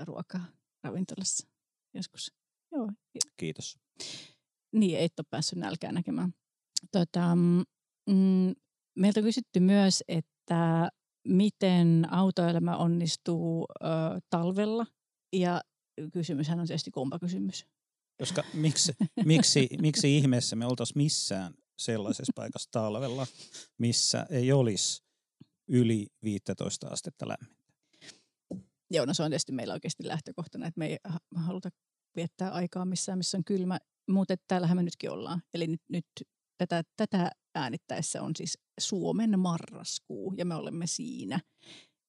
ruokaa ravintolassa joskus. Joo. Kiitos. Niin, et ole päässyt nälkää näkemään. Tota, mm, meiltä on kysytty myös, että miten autoelämä onnistuu ö, talvella. Ja kysymyshän on tietysti kumpa kysymys. Koska miksi, miksi, miksi ihmeessä me oltaisiin missään sellaisessa paikassa talvella, missä ei olisi yli 15 astetta lämmin? Joo, no se on tietysti meillä oikeasti lähtökohtana, että me ei haluta viettää aikaa missään, missä on kylmä, mutta täällähän me nytkin ollaan. Eli nyt, nyt tätä, tätä äänittäessä on siis Suomen marraskuu ja me olemme siinä.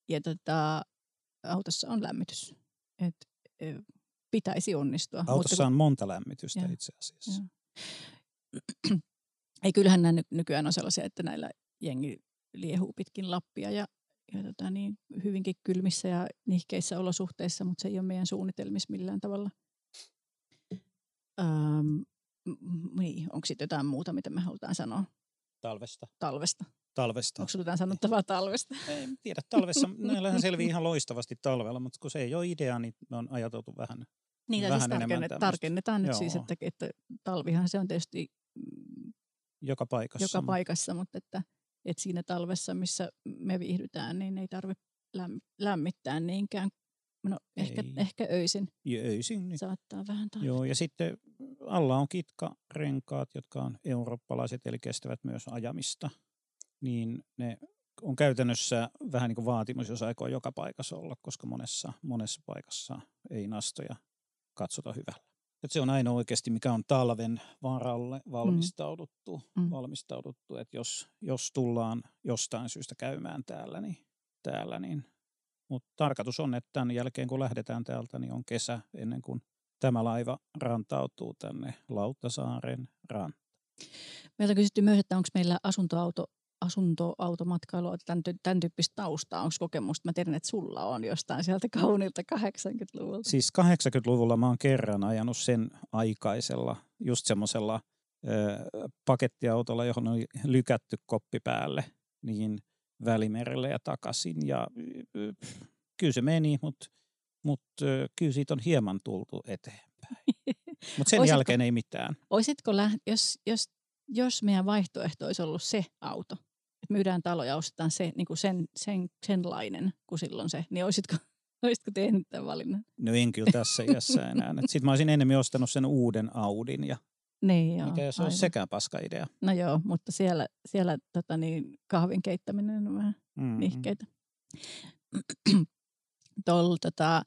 Ja tota, autossa on lämmitys. Et, pitäisi onnistua. Autossa mutta, on monta lämmitystä ja, itse asiassa. Ja. Ei kyllähän nämä nykyään on sellaisia, että näillä jengi liehuu pitkin Lappia ja ja tota niin, hyvinkin kylmissä ja nihkeissä olosuhteissa, mutta se ei ole meidän suunnitelmissa millään tavalla. Ähm, niin, onko sitten jotain muuta, mitä me halutaan sanoa? Talvesta. Talvesta. Talvesta. Onko jotain sanottavaa talvesta? Ei tiedä. Talvessa, näillähän selviää ihan loistavasti talvella, mutta kun se ei ole idea, niin me on ajateltu vähän Niin, vähän siis tarkennet, tarkennetaan nyt siis, että, että talvihan se on tietysti joka paikassa. Joka paikassa, mutta että että siinä talvessa, missä me viihdytään, niin ei tarvitse lämmittää niinkään. No ehkä, ehkä öisin. Ja öisin. Niin. Saattaa vähän tarvita. Joo, ja sitten alla on kitkarenkaat, jotka on eurooppalaiset, eli kestävät myös ajamista. Niin ne on käytännössä vähän niin kuin vaatimus, jos aikoo joka paikassa olla, koska monessa, monessa paikassa ei nastoja katsota hyvällä. Et se on aina oikeasti, mikä on talven varalle valmistauduttu, mm. mm. valmistauduttu että jos, jos tullaan jostain syystä käymään täällä, niin, täällä, niin mutta tarkoitus on, että tämän jälkeen kun lähdetään täältä, niin on kesä ennen kuin tämä laiva rantautuu tänne Lauttasaaren rantaan. Meiltä on kysytty myös, että onko meillä asuntoauto, asuntoautomatkailua, tämän, tämän tyyppistä taustaa, onko kokemusta? Mä tiedän, että sulla on jostain sieltä kauniilta 80-luvulta. Siis 80-luvulla mä oon kerran ajanut sen aikaisella, just semmoisella pakettiautolla, johon on lykätty koppi päälle, niin Välimerelle ja takaisin. Ja kyllä se meni, mutta mut, kyllä siitä on hieman tultu eteenpäin. Mutta sen olisitko, jälkeen ei mitään. Olisitko, läht, jos, jos, jos meidän vaihtoehto olisi ollut se auto, että myydään talo ja ostetaan se, niin kuin sen, sen, senlainen kuin silloin se, niin olisitko, olisitko tehnyt tämän valinnan? No en kyllä tässä iässä enää. Sitten mä olisin enemmän ostanut sen uuden Audin ja niin joo, Mikä se olisi sekään paska idea. No joo, mutta siellä, siellä tota niin, kahvin keittäminen on vähän mm-hmm. nihkeitä. Tuolla tota,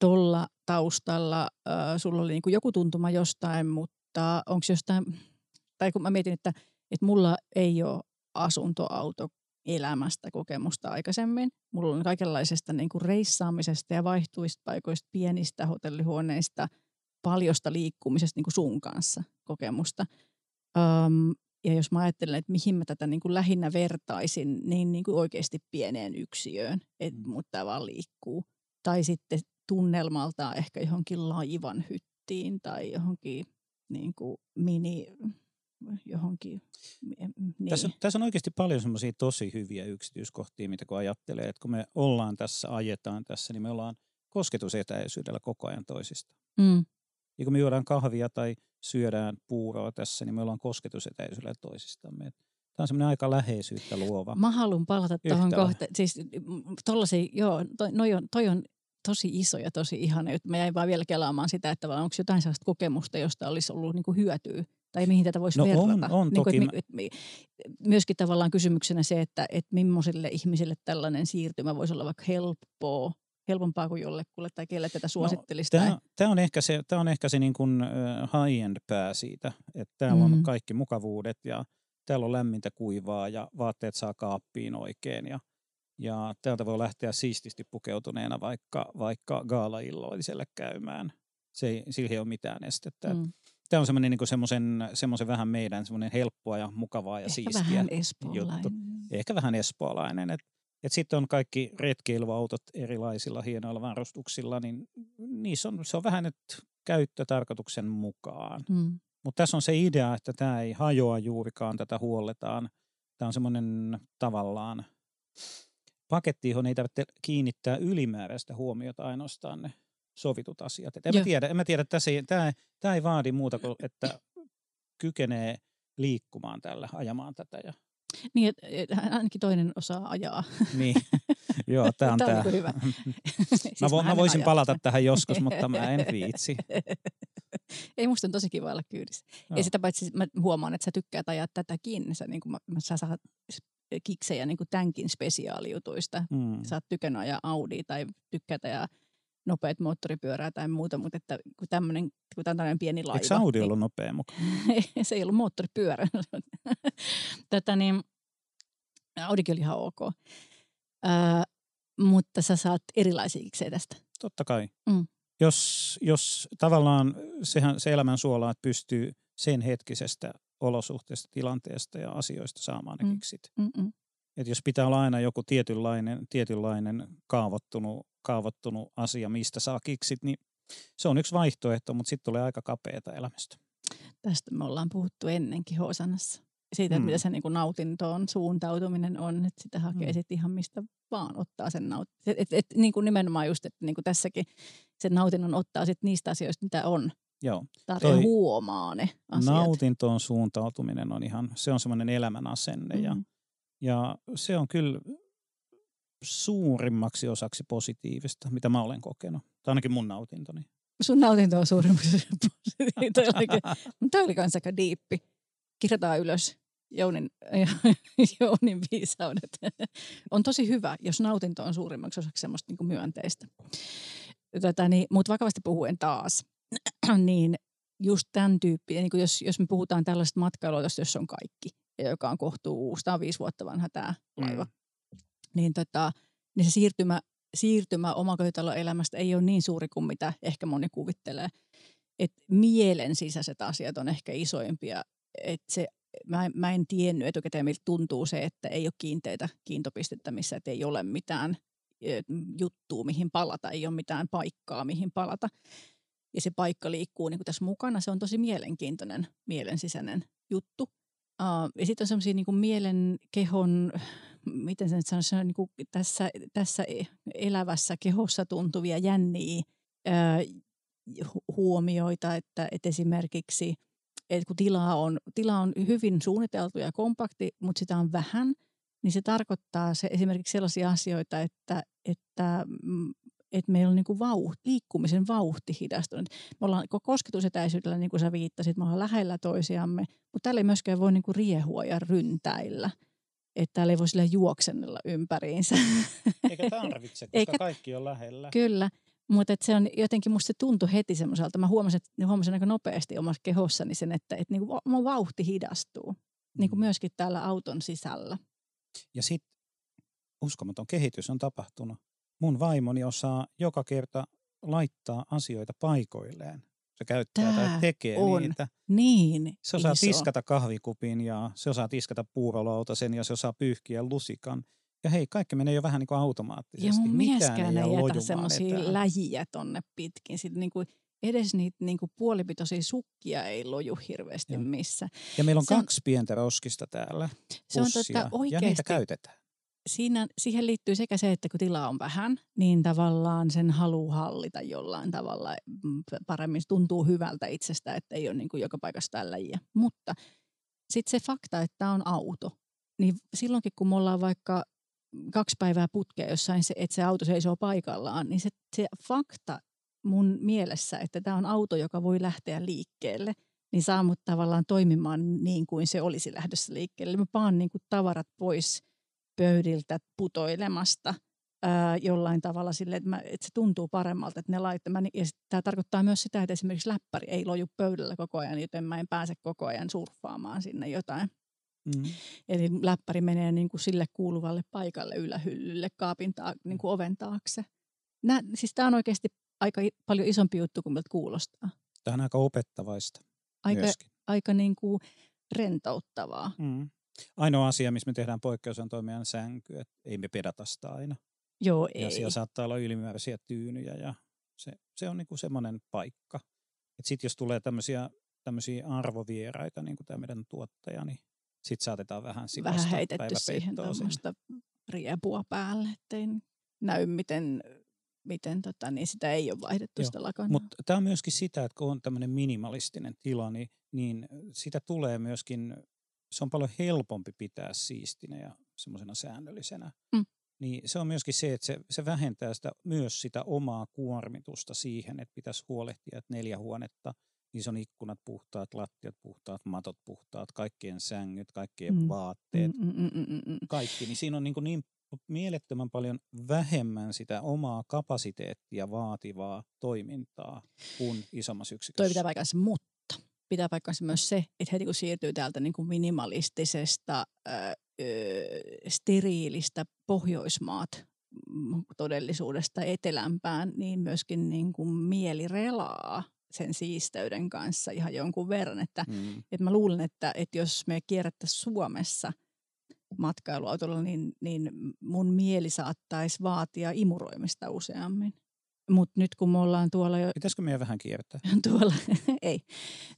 tolla taustalla äh, sulla oli niinku joku tuntuma jostain, mutta onko jostain, tai kun mä mietin, että, että mulla ei ole asuntoauto elämästä kokemusta aikaisemmin. Mulla on kaikenlaisesta niin kuin reissaamisesta ja vaihtuista paikoista, pienistä hotellihuoneista, paljosta liikkumisesta niin kuin sun kanssa kokemusta. Um, ja jos mä ajattelen, että mihin mä tätä niin kuin lähinnä vertaisin, niin, niin kuin oikeasti pieneen yksiöön, että mm. mutta vaan liikkuu. Tai sitten tunnelmaltaan ehkä johonkin laivan hyttiin tai johonkin niin kuin mini, johonkin. Niin. Tässä, tässä on oikeasti paljon semmoisia tosi hyviä yksityiskohtia, mitä kun ajattelee, että kun me ollaan tässä, ajetaan tässä, niin me ollaan kosketusetäisyydellä koko ajan toisista. Mm. Ja kun me juodaan kahvia tai syödään puuroa tässä, niin me ollaan kosketusetäisyydellä toisistamme. Tämä on semmoinen aika läheisyyttä luova. Mä haluan palata tuohon kohtaan. Siis tollasia, joo, toi, noi on, toi on tosi iso ja tosi ihana. Mä jäin vaan vielä kelaamaan sitä, että onko jotain sellaista kokemusta, josta olisi ollut niin kuin hyötyä tai mihin tätä voisi no verrata. On, on niin kuin, toki. Että, että, myöskin tavallaan kysymyksenä se, että, että millaisille ihmisille tällainen siirtymä voisi olla vaikka helppoa helpompaa kuin jollekulle tai kelle tätä suosittelisi? No, tämä, on ehkä se, tämä on ehkä se niin kuin high-end pää siitä, että täällä mm. on kaikki mukavuudet ja täällä on lämmintä kuivaa ja vaatteet saa kaappiin oikein ja, ja täältä voi lähteä siististi pukeutuneena vaikka, vaikka gaala-illoiselle käymään. Se ei, siihen ei ole mitään estettä. Mm. Tämä on semmoinen, niin semmoisen, semmoisen vähän meidän semmoinen helppoa ja mukavaa ja Ehkä siistiä vähän juttu. Ehkä vähän espoolainen. Että et sitten on kaikki retkeilyautot erilaisilla hienoilla varustuksilla, niin niissä on, se on vähän nyt käyttötarkoituksen mukaan. Mm. Mutta tässä on se idea, että tämä ei hajoa juurikaan, tätä huolletaan. Tämä on semmoinen tavallaan paketti, johon ei tarvitse kiinnittää ylimääräistä huomiota ainoastaan ne sovitut asiat. Et en, mä tiedä, en mä tiedä, tässä ei, tämä, tämä ei vaadi muuta kuin, että kykenee liikkumaan tällä, ajamaan tätä ja niin, että et, ainakin toinen osaa ajaa. Niin, joo, tämä on tämä. On niin hyvä. siis mä, vo, mä voisin ajaa. palata tähän joskus, mutta mä en viitsi. Ei, musta on tosi kiva olla kyydissä. No. Ja sitä paitsi mä huomaan, että sä tykkäät ajaa tätäkin. Sä, niin kuin, mä, sä saat kiksejä niin kuin tämänkin spesiaalijutuista. Mm. Sä oot tykännyt ajaa Audi tai tykkäät ajaa nopeat moottoripyörää tai muuta, mutta että kun tämmöinen, kun tämä on tämmöinen pieni laiva. Eikö Audi niin, ollut nopea mukaan? se ei ollut moottoripyörä. Tätä niin, Audikin oli ihan ok. Ö, mutta sä saat erilaisia iksejä tästä. Totta kai. Mm. Jos, jos tavallaan sehän, se elämän suola, että pystyy sen hetkisestä olosuhteesta, tilanteesta ja asioista saamaan ne mm. kiksit. Mm-mm. Et jos pitää olla aina joku tietynlainen, tietynlainen kaavoittunut, kaavoittunut asia, mistä saa kiksit, niin se on yksi vaihtoehto, mutta sitten tulee aika kapeata elämästä. Tästä me ollaan puhuttu ennenkin Hosanassa. Siitä, mm. mitä se niin kuin nautintoon suuntautuminen on, että sitä hakee mm. sitten ihan mistä vaan ottaa sen nautinnon. Et, et, et, niin kuin nimenomaan just, että niin kuin tässäkin sen nautinnon ottaa sitten niistä asioista, mitä on. Joo. Tarjoa huomaa ne asiat. Nautintoon suuntautuminen on ihan, se on semmoinen elämän asenne mm. ja ja se on kyllä suurimmaksi osaksi positiivista, mitä mä olen kokenut. Tai ainakin mun nautintoni. Sun nautinto on suurimmaksi positiivista. Tämä oli myös aika diippi. Kirjataan ylös. Jounin, Jounin viisaudet. on tosi hyvä, jos nautinto on suurimmaksi osaksi semmoista niin kuin myönteistä. Tätä, niin, mutta vakavasti puhuen taas, niin just tämän tyyppi, niin jos, jos me puhutaan tällaista matkailuautosta, jossa on kaikki, ja joka on kohtuu uusi, tämä on viisi vuotta vanha tämä laiva, mm. niin, tota, niin se siirtymä, siirtymä omakotitaloelämästä ei ole niin suuri kuin mitä ehkä moni kuvittelee. Et mielen sisäiset asiat on ehkä isoimpia. Et se, mä, mä en tiennyt etukäteen, miltä tuntuu se, että ei ole kiinteitä kiintopistettä, missä ei ole mitään juttua, mihin palata, ei ole mitään paikkaa, mihin palata ja se paikka liikkuu niin tässä mukana. Se on tosi mielenkiintoinen, mielensisäinen juttu. Uh, ja sitten on semmoisia niin mielen, kehon, miten sen sanoisi, niin kuin tässä, tässä elävässä kehossa tuntuvia jänniä uh, huomioita, että, että esimerkiksi että kun tila on, tila on hyvin suunniteltu ja kompakti, mutta sitä on vähän, niin se tarkoittaa se esimerkiksi sellaisia asioita, että, että mm, että meillä on niin kuin vauhti, liikkumisen vauhti hidastunut. Me ollaan kosketusetäisyydellä, niin kuin sä viittasit, me ollaan lähellä toisiamme, mutta täällä ei myöskään voi niin kuin riehua ja ryntäillä. Että täällä ei voi sille juoksennella ympäriinsä. Eikä tarvitse, koska Eikä, kaikki on lähellä. Kyllä, mutta se on jotenkin, musta se tuntui heti semmoiselta. Mä huomasin, että, huomasin aika nopeasti omassa kehossani sen, että, että niin kuin mun vauhti hidastuu. Niin kuin mm. myöskin täällä auton sisällä. Ja sitten uskomaton kehitys on tapahtunut mun vaimoni osaa joka kerta laittaa asioita paikoilleen. Se käyttää Tää tai tekee on niitä. niin Se osaa iso. tiskata kahvikupin ja se osaa tiskata puurolautasen ja se osaa pyyhkiä lusikan. Ja hei, kaikki menee jo vähän niin kuin automaattisesti. Ja mun mieskään ei jätä semmoisia läjiä tonne pitkin. Sitten niin kuin edes niitä niin kuin puolipitoisia sukkia ei loju hirveästi ja. missä. Ja meillä on se kaksi on, pientä roskista täällä. Se on tota oikeasti, ja niitä käytetään siinä, siihen liittyy sekä se, että kun tilaa on vähän, niin tavallaan sen halu hallita jollain tavalla mm, paremmin. Tuntuu hyvältä itsestä, että ei ole niin kuin joka paikassa tällä Mutta sitten se fakta, että tämä on auto, niin silloinkin kun me ollaan vaikka kaksi päivää putkea jossain, se, että se auto seisoo paikallaan, niin se, se fakta mun mielessä, että tämä on auto, joka voi lähteä liikkeelle, niin saa mut tavallaan toimimaan niin kuin se olisi lähdössä liikkeelle. Mä paan niin kuin tavarat pois – pöydiltä putoilemasta ää, jollain tavalla sille, että, mä, että se tuntuu paremmalta, että ne laittaa. Ja tämä tarkoittaa myös sitä, että esimerkiksi läppäri ei loju pöydällä koko ajan, joten mä en pääse koko ajan surffaamaan sinne jotain. Mm. Eli läppäri menee niin kuin sille kuuluvalle paikalle ylähyllylle, kaapin ta- niin kuin oven taakse. Nää, siis tämä on oikeasti aika paljon isompi juttu kuin miltä kuulostaa. Tämä on aika opettavaista Aika, myöskin. aika niin kuin rentouttavaa. Mm. Ainoa asia, missä me tehdään poikkeus, on toimijan sänky, että ei me pedata sitä aina. Joo, ei. Ja siellä saattaa olla ylimääräisiä tyynyjä ja se, se on niinku semmoinen paikka. Sitten jos tulee tämmöisiä, tämmöisiä arvovieraita, niin kuin tämä meidän tuottaja, niin sitten saatetaan vähän sivasta Vähän heitetty siihen tämmöistä riepua päälle, ettei näy miten, miten tota, niin sitä ei ole vaihdettu Joo, sitä lakanaa. Mutta tämä on myöskin sitä, että kun on tämmöinen minimalistinen tila, niin, niin sitä tulee myöskin se on paljon helpompi pitää siistinä ja semmoisena säännöllisenä. Mm. Niin se on myöskin se, että se, se vähentää sitä, myös sitä omaa kuormitusta siihen, että pitäisi huolehtia, että neljä huonetta, niissä on ikkunat puhtaat, lattiat puhtaat, matot puhtaat, kaikkien sängyt, kaikkien mm. vaatteet, mm, mm, mm, mm, mm. kaikki. Niin siinä on niin, niin mielettömän paljon vähemmän sitä omaa kapasiteettia vaativaa toimintaa kuin isommassa yksikössä. Toi pitää paikassa, mutta pitää paikkansa myös se, että heti kun siirtyy täältä niin kuin minimalistisesta, ää, steriilistä Pohjoismaat todellisuudesta etelämpään, niin myöskin niin kuin mieli relaa sen siisteyden kanssa ihan jonkun verran. Että, mm. että mä luulen, että, että jos me kierrättäisiin Suomessa matkailuautolla, niin, niin mun mieli saattaisi vaatia imuroimista useammin. Mutta nyt kun me ollaan tuolla jo... Pitäisikö meidän vähän kiertää? tuolla, ei.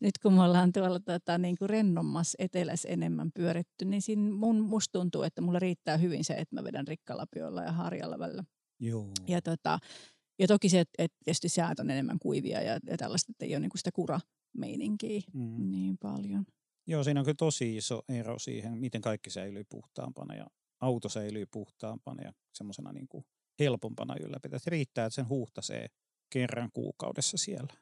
Nyt kun me ollaan tuolla tota, niin kuin rennommas etelässä enemmän pyöritty, niin siinä mun, musta tuntuu, että mulla riittää hyvin se, että mä vedän rikkalapiolla ja harjalla välillä. Joo. Ja, tota, ja toki se, että, tietysti säät on enemmän kuivia ja, ja tällaista, että ei ole niin kuin sitä kurameininkiä mm. niin paljon. Joo, siinä on kyllä tosi iso ero siihen, miten kaikki säilyy puhtaampana ja auto säilyy puhtaampana ja semmoisena niin kuin helpompana ylläpitää. Se riittää, että sen huuhtasee kerran kuukaudessa siellä.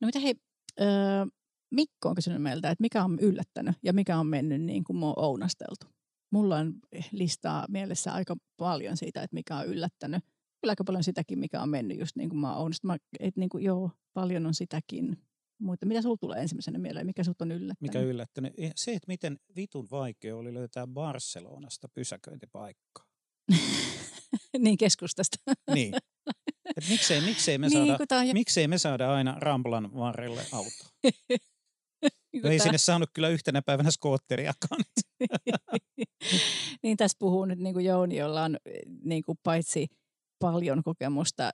No mitä hei, öö, Mikko on kysynyt meiltä, että mikä on yllättänyt ja mikä on mennyt niin kuin mua ounasteltu. Mulla on listaa mielessä aika paljon siitä, että mikä on yllättänyt. Kyllä aika paljon sitäkin, mikä on mennyt just niin kuin mä oon. Mä, että niin kuin, joo, paljon on sitäkin. Mutta mitä sulla tulee ensimmäisenä mieleen? Mikä sut on yllättänyt? Mikä yllättänyt? Se, että miten vitun vaikea oli löytää Barcelonasta pysäköintipaikkaa. niin keskustasta. niin. Et miksei, miksei, me niin, saada, jo... miksei me saada aina Ramplan varrelle auto? no ei sinne saanut kyllä yhtenä päivänä skootteriakaan. niin tässä puhuu nyt niin kuin Jouni, jolla on niin kuin paitsi paljon kokemusta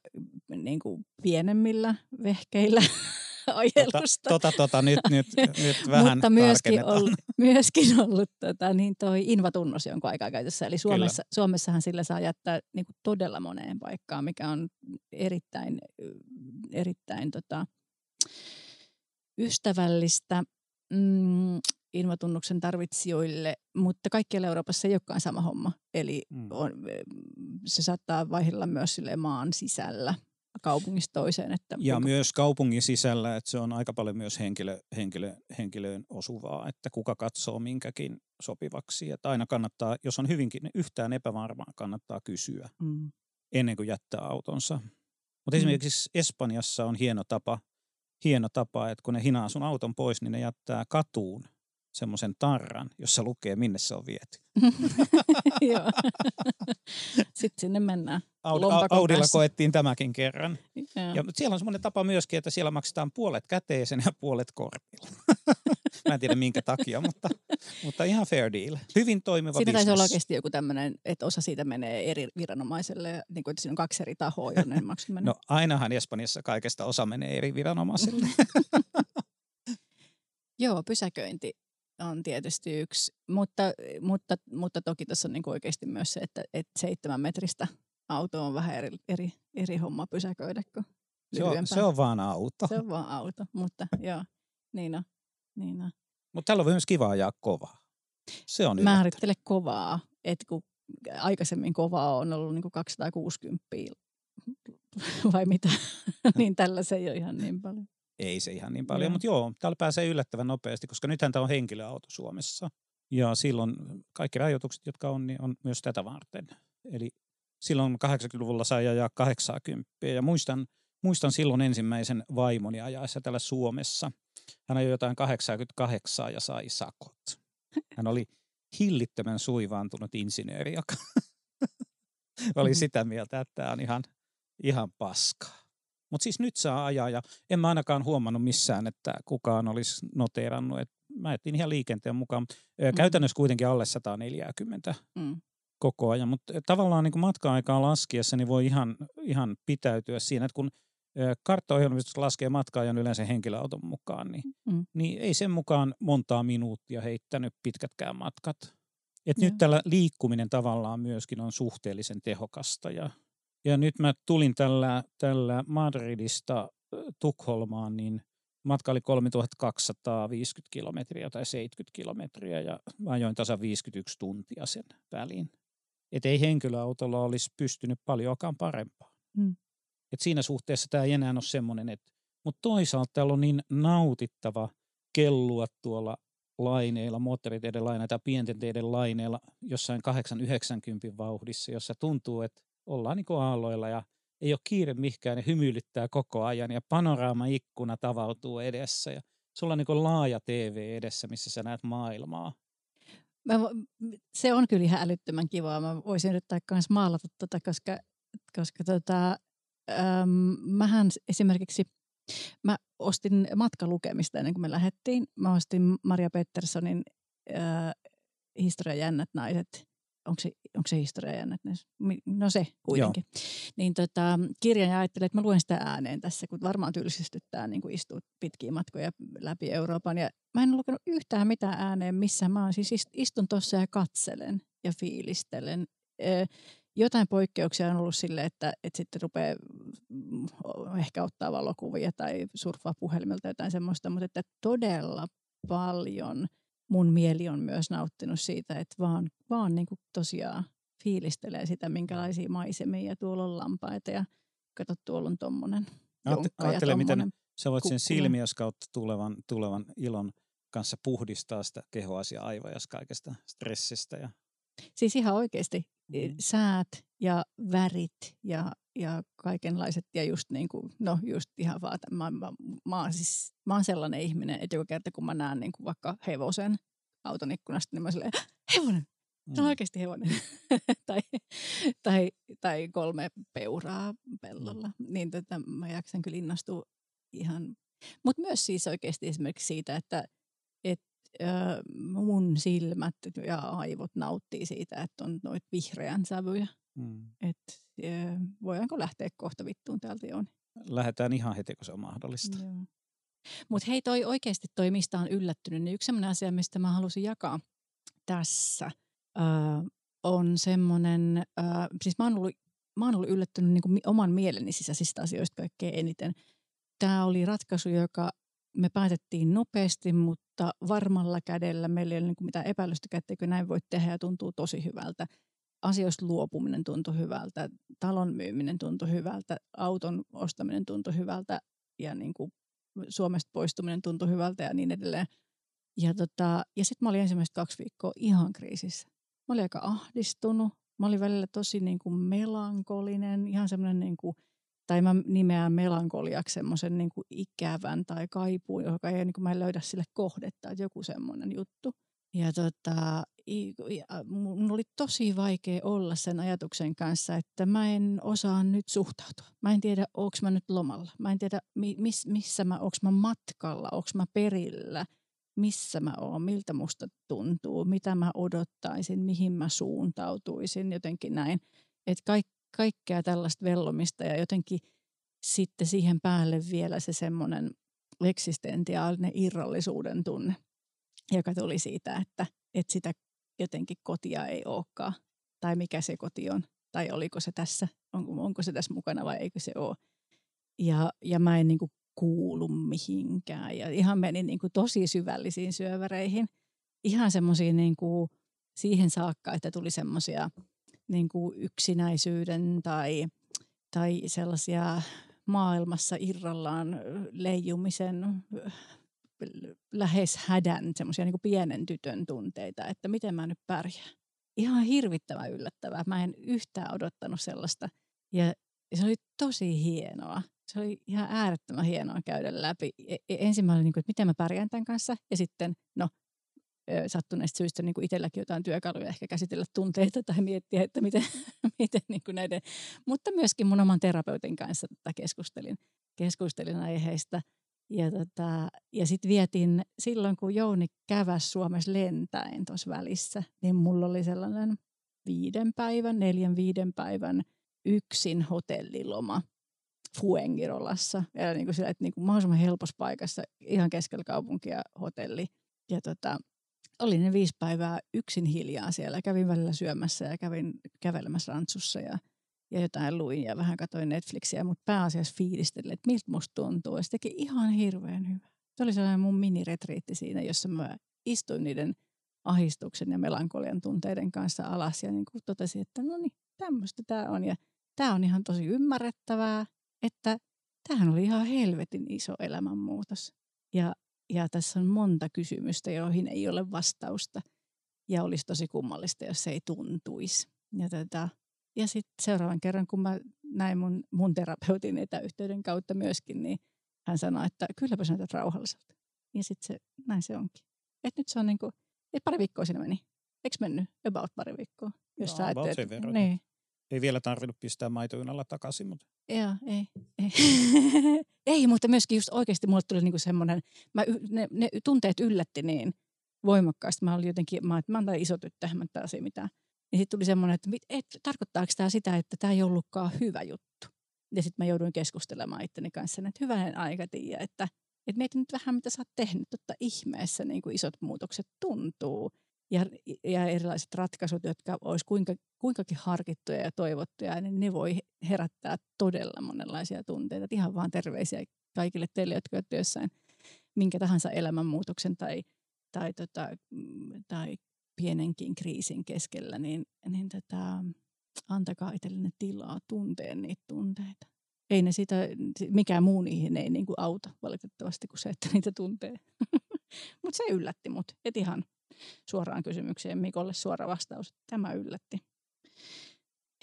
niin kuin pienemmillä vehkeillä ajelusta. Tota, tota, tota nyt, nyt, nyt vähän Mutta myöskin ollut, myöskin ollut tota, niin toi invatunnus jonkun aikaa käytössä. Eli Suomessa, Suomessahan sillä saa jättää niin kuin todella moneen paikkaan, mikä on erittäin, erittäin tota, ystävällistä mm, invatunnuksen tarvitsijoille, mutta kaikkialla Euroopassa ei olekaan sama homma. Eli mm. on, se saattaa vaihella myös sille maan sisällä kaupungista toiseen. Että ja kuka... myös kaupungin sisällä, että se on aika paljon myös henkilö, henkilö, henkilöön osuvaa, että kuka katsoo minkäkin sopivaksi. Että aina kannattaa, jos on hyvinkin yhtään epävarmaa, kannattaa kysyä mm. ennen kuin jättää autonsa. Mutta mm. esimerkiksi Espanjassa on hieno tapa, hieno tapa, että kun ne hinaa sun auton pois, niin ne jättää katuun – semmoisen tarran, jossa lukee, minne se on viety. Joo. Sitten sinne mennään. Audi, Audilla koettiin tämäkin kerran. Ja, mutta siellä on semmoinen tapa myöskin, että siellä maksetaan puolet käteisen ja puolet korvilla. Mä en tiedä minkä takia, mutta, mutta ihan fair deal. Hyvin toimiva Siinä taisi olla oikeasti joku tämmöinen, että osa siitä menee eri viranomaiselle, niin kuin, että siinä on kaksi eri tahoa, jonne maksut menee. No ainahan Espanjassa kaikesta osa menee eri viranomaisille. Joo, pysäköinti on tietysti yksi, mutta, mutta, mutta toki tässä on niin oikeasti myös se, että, että seitsemän metristä auto on vähän eri, eri, eri homma pysäköidä kuin se on, se on vaan auto. Se on vaan auto, mutta joo, niin on. Niin on. Mutta täällä on myös kiva ajaa kovaa. Se on Määrittele kovaa, että kun aikaisemmin kovaa on ollut niin 260 vai mitä, niin tällä se ei ole ihan niin paljon. Ei se ihan niin paljon, mm. mutta joo, täällä pääsee yllättävän nopeasti, koska nythän tämä on henkilöauto Suomessa. Ja silloin kaikki rajoitukset, jotka on, niin on myös tätä varten. Eli silloin 80-luvulla sai ajaa 80. Ja muistan, muistan silloin ensimmäisen vaimoni ajaessa täällä Suomessa. Hän ajoi jotain 88 ja sai sakot. Hän oli hillittömän suivaantunut insinööri, joka oli mm-hmm. sitä mieltä, että tämä on ihan, ihan paskaa. Mutta siis nyt saa ajaa ja en mä ainakaan huomannut missään, että kukaan olisi noteerannut. Et mä etsin ihan liikenteen mukaan. Mm. Käytännössä kuitenkin alle 140 mm. koko ajan, mutta tavallaan niin matka-aikaa laskiessa niin voi ihan, ihan pitäytyä siinä, että kun karttaohjelmisto laskee matka-ajan yleensä henkilöauton mukaan, niin, mm. niin ei sen mukaan montaa minuuttia heittänyt pitkätkään matkat. Et nyt tällä liikkuminen tavallaan myöskin on suhteellisen tehokasta ja ja nyt mä tulin tällä, tällä Madridista Tukholmaan, niin matka oli 3250 kilometriä tai 70 kilometriä ja mä ajoin tasan 51 tuntia sen väliin. Et ei henkilöautolla olisi pystynyt paljonkaan parempaa. Mm. Et siinä suhteessa tämä ei enää ole semmoinen, että mutta toisaalta täällä on niin nautittava kellua tuolla laineilla, moottoriteiden laineilla tai pienten teiden laineilla jossain 890 vauhdissa, jossa tuntuu, että ollaan niin kuin aalloilla ja ei ole kiire mihinkään, ne hymyilyttää koko ajan ja panoraama-ikkuna tavautuu edessä ja sulla on niin kuin laaja TV edessä, missä sä näet maailmaa. Mä, se on kyllä ihan älyttömän kivaa. Mä voisin yrittää myös maalata tota, koska, koska tota, äm, mähän esimerkiksi Mä ostin matkalukemista ennen kuin me lähdettiin. Mä ostin Maria Petterssonin äh, Historian jännät naiset onko se, onko se historia jännät? No se kuitenkin. Joo. Niin tota, kirjan ja ajattelin, että mä luen sitä ääneen tässä, kun varmaan tylsistyttää niin kuin istua pitkiä matkoja läpi Euroopan. Ja mä en lukenut yhtään mitään ääneen, missä mä siis istun tuossa ja katselen ja fiilistelen. Jotain poikkeuksia on ollut sille, että, että sitten rupeaa mm, ehkä ottaa valokuvia tai surfaa puhelimelta jotain semmoista, mutta että todella paljon – mun mieli on myös nauttinut siitä, että vaan, vaan niin kuin tosiaan fiilistelee sitä, minkälaisia maisemia ja tuolla on lampaita ja kato, tuolla on tommonen Ajattele, miten Sä voit sen silmiös kautta tulevan, tulevan ilon kanssa puhdistaa sitä kehoa ja aivoja kaikesta stressistä. Ja, Siis ihan oikeasti Mm. mm. säät ja värit ja, ja kaikenlaiset ja just niin kuin, no just ihan vaan, että mä, mä, mä, oon siis, mä oon sellainen ihminen, että joka kerta kun mä näen niin kuin vaikka hevosen auton ikkunasta, niin mä silleen, "Häh, hevonen, se on Mm. oikeasti hevonen. tai, tai, tai kolme peuraa pellolla. Niin tota, mä jaksan kyllä innostua ihan. Mutta myös siis oikeasti esimerkiksi siitä, että et, ö, mun silmät ja aivot nauttii siitä, että on noit vihreän sävyjä. Mm. Että voidaanko lähteä kohta vittuun täältä Jouni? Lähdetään ihan heti, kun se on mahdollista. Mutta hei, toi oikeasti toi, mistä on yllättynyt, niin yksi sellainen asia, mistä mä halusin jakaa tässä, ö, on semmoinen, siis mä oon ollut, mä oon ollut yllättynyt niin kuin oman mieleni sisäisistä asioista kaikkein eniten. Tämä oli ratkaisu, joka me päätettiin nopeasti, mutta varmalla kädellä. Meillä ei ole niin kuin mitään epäilystäkään, etteikö näin voi tehdä ja tuntuu tosi hyvältä. Asioista luopuminen tuntui hyvältä, talon myyminen tuntui hyvältä, auton ostaminen tuntui hyvältä ja niin kuin Suomesta poistuminen tuntui hyvältä ja niin edelleen. Ja, tota, ja sitten mä olin ensimmäiset kaksi viikkoa ihan kriisissä. Mä olin aika ahdistunut. Mä olin välillä tosi niin kuin melankolinen, ihan semmoinen niin tai mä nimeän melankoliaksi semmoisen niin ikävän tai kaipuun, joka ei, niin kuin mä en löydä sille kohdetta, että joku semmoinen juttu. Ja tota, mun oli tosi vaikea olla sen ajatuksen kanssa, että mä en osaa nyt suhtautua. Mä en tiedä, onko mä nyt lomalla. Mä en tiedä, mi- miss, missä mä, onko mä matkalla, onko mä perillä, missä mä oon, miltä musta tuntuu, mitä mä odottaisin, mihin mä suuntautuisin, jotenkin näin. Että kaik, kaikkea tällaista vellomista ja jotenkin sitten siihen päälle vielä se semmoinen eksistentiaalinen irrallisuuden tunne, joka tuli siitä, että, että sitä jotenkin kotia ei olekaan. Tai mikä se koti on. Tai oliko se tässä, on, onko se tässä mukana vai eikö se ole. Ja, ja mä en niin kuin kuulu mihinkään. Ja ihan menin niin kuin tosi syvällisiin syöväreihin. Ihan semmoisiin niin siihen saakka, että tuli semmoisia niin yksinäisyyden tai, tai sellaisia maailmassa irrallaan leijumisen lähes hädän, semmoisia niin pienen tytön tunteita, että miten mä nyt pärjään. Ihan hirvittävän yllättävää. Mä en yhtään odottanut sellaista. Ja se oli tosi hienoa. Se oli ihan äärettömän hienoa käydä läpi. E- e- Ensimmäinen, niin kuin, että miten mä pärjään tämän kanssa. Ja sitten, no, sattuneista syistä niin kuin itselläkin jotain työkaluja ehkä käsitellä tunteita tai miettiä, että miten, miten niin kuin näiden, mutta myöskin mun oman terapeutin kanssa tätä keskustelin, keskustelin aiheista. Ja, tota, ja sitten vietin, silloin kun Jouni käväsi Suomessa lentäen tuossa välissä, niin mulla oli sellainen viiden päivän, neljän viiden päivän yksin hotelliloma Fuengirolassa. Ja niin kuin sillä, että niin kuin mahdollisimman helpossa paikassa, ihan keskellä kaupunkia hotelli. Ja tota, olin ne viisi päivää yksin hiljaa siellä. Kävin välillä syömässä ja kävin kävelemässä rantsussa ja, ja jotain luin ja vähän katsoin Netflixiä, mutta pääasiassa fiilistelin, että miltä musta tuntuu. Ja se teki ihan hirveän hyvä. Se oli sellainen mun miniretriitti siinä, jossa mä istuin niiden ahistuksen ja melankolian tunteiden kanssa alas ja niin kuin totesin, että no niin, tämmöistä tämä on. Ja tämä on ihan tosi ymmärrettävää, että tämähän oli ihan helvetin iso elämänmuutos. Ja, ja tässä on monta kysymystä, joihin ei ole vastausta. Ja olisi tosi kummallista, jos se ei tuntuisi. Ja, tota, ja sitten seuraavan kerran, kun mä näin mun, mun terapeutin etäyhteyden kautta myöskin, niin hän sanoi, että kylläpä sä näytät rauhalliselta. Ja sitten se, näin se onkin. Et nyt se on niin kuin, et pari viikkoa siinä meni. Eikö mennyt? About pari viikkoa. Jos Joo, sä about sen verran. Niin. Ei vielä tarvinnut pistää maitojunalla takaisin, mutta Joo, ei. Ei. ei, mutta myöskin just oikeasti mulle tuli niinku semmoinen, mä, ne, ne tunteet yllätti niin voimakkaasti. Mä olin jotenkin, mä, että mä oon iso tyttö, mä en asia mitään. Niin sitten tuli semmoinen, että mit, et, tarkoittaako tämä sitä, että tämä ei ollutkaan hyvä juttu. Ja sitten mä jouduin keskustelemaan itteni kanssa, että hyvänen aika tiedä, että, että mieti nyt vähän, mitä sä oot tehnyt. Totta ihmeessä niin kuin isot muutokset tuntuu. Ja, ja erilaiset ratkaisut, jotka olisi kuinka, kuinkakin harkittuja ja toivottuja, niin ne voi herättää todella monenlaisia tunteita. Et ihan vaan terveisiä kaikille teille, jotka olette minkä tahansa elämänmuutoksen tai, tai, tota, mm, tai pienenkin kriisin keskellä, niin, niin tota, antakaa itsellenne tilaa tunteen niitä tunteita. ei ne sitä, mikään muu niihin ei niin kuin auta valitettavasti kuin se, että niitä tuntee. Mutta se yllätti mut. Et ihan suoraan kysymykseen Mikolle suora vastaus. Tämä yllätti.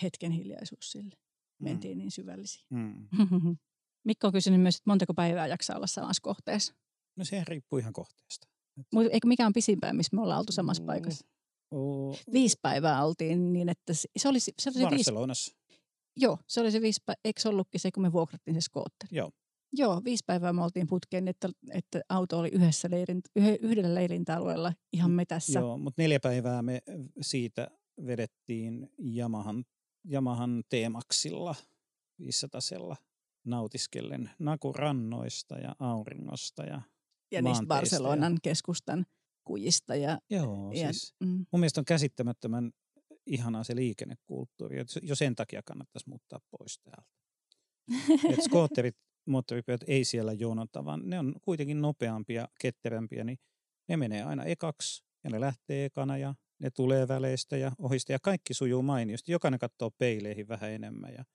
Hetken hiljaisuus sille. Mentiin mm. niin syvällisiin. Mm. Mikko on kysynyt myös, että montako päivää jaksaa olla samassa kohteessa. No se riippuu ihan kohteesta. Mutta eikö mikä on pisimpään, missä me ollaan oltu samassa oh, paikassa? Oh, viisi päivää oltiin niin, että se oli se, oli se Barcelonassa. Viisi, joo, se oli se viisi päivää. Eikö se ollutkin se, kun me vuokrattiin se skootteri? Joo. Joo, viisi päivää me oltiin putkeen, että, että auto oli yhdessä leirin, yhdellä leirintäalueella ihan mm, metässä. Joo, mutta neljä päivää me siitä vedettiin Yamahan, Yamahan teemaksilla 500 nautiskellen nakurannoista ja auringosta ja Ja niistä Barcelonan ja... keskustan kujista. Ja, Joo, ja, siis mm. mun mielestä on käsittämättömän ihanaa se liikennekulttuuri. Jo sen takia kannattaisi muuttaa pois täältä. Et skootterit, moottoripyörät ei siellä jonota, vaan ne on kuitenkin nopeampia, ketterämpiä, niin ne menee aina ekaksi ja ne lähtee ekana ja ne tulee väleistä ja ohista ja kaikki sujuu mainiosti. Jokainen katsoo peileihin vähän enemmän ja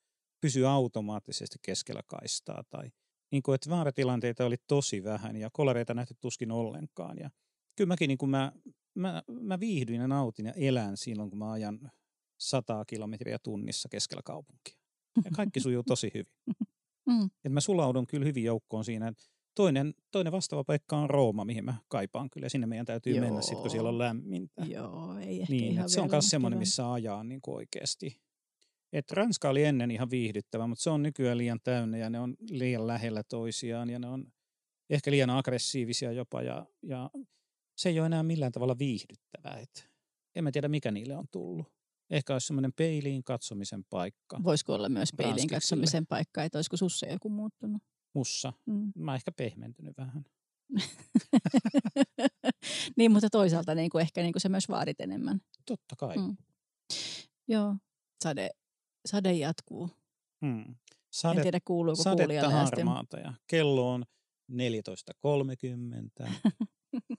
pysyy automaattisesti keskellä kaistaa. Tai niin kuin, että vaaratilanteita oli tosi vähän ja kolareita nähty tuskin ollenkaan. Ja kyllä mäkin niin kuin mä, mä, mä viihdyin ja nautin ja elän silloin, kun mä ajan sataa kilometriä tunnissa keskellä kaupunkia. Ja kaikki sujuu tosi hyvin. Mm. Et mä sulaudun kyllä hyvin joukkoon siinä. Toinen, toinen vastaava paikka on Rooma, mihin mä kaipaan kyllä. Sinne meidän täytyy Joo. mennä sitten, kun siellä on lämmintä. Joo, ei ehkä niin, ihan Se on myös semmoinen, missä ajaa niin oikeasti et Ranska oli ennen ihan viihdyttävä, mutta se on nykyään liian täynnä ja ne on liian lähellä toisiaan ja ne on ehkä liian aggressiivisia jopa ja, ja se ei ole enää millään tavalla viihdyttävää. Et en mä tiedä, mikä niille on tullut. Ehkä olisi semmoinen peiliin katsomisen paikka. Voisiko olla myös peiliin katsomisen paikka, että olisiko sussa joku muuttunut? Mussa? Mm. Mä ehkä pehmentynyt vähän. niin, mutta toisaalta niin kuin ehkä niin kuin se myös vaadit enemmän. Totta kai. Mm. Joo, sade sade jatkuu. Hmm. Sade, en tiedä kuuluuko sadetta harmaata ja kello on 14.30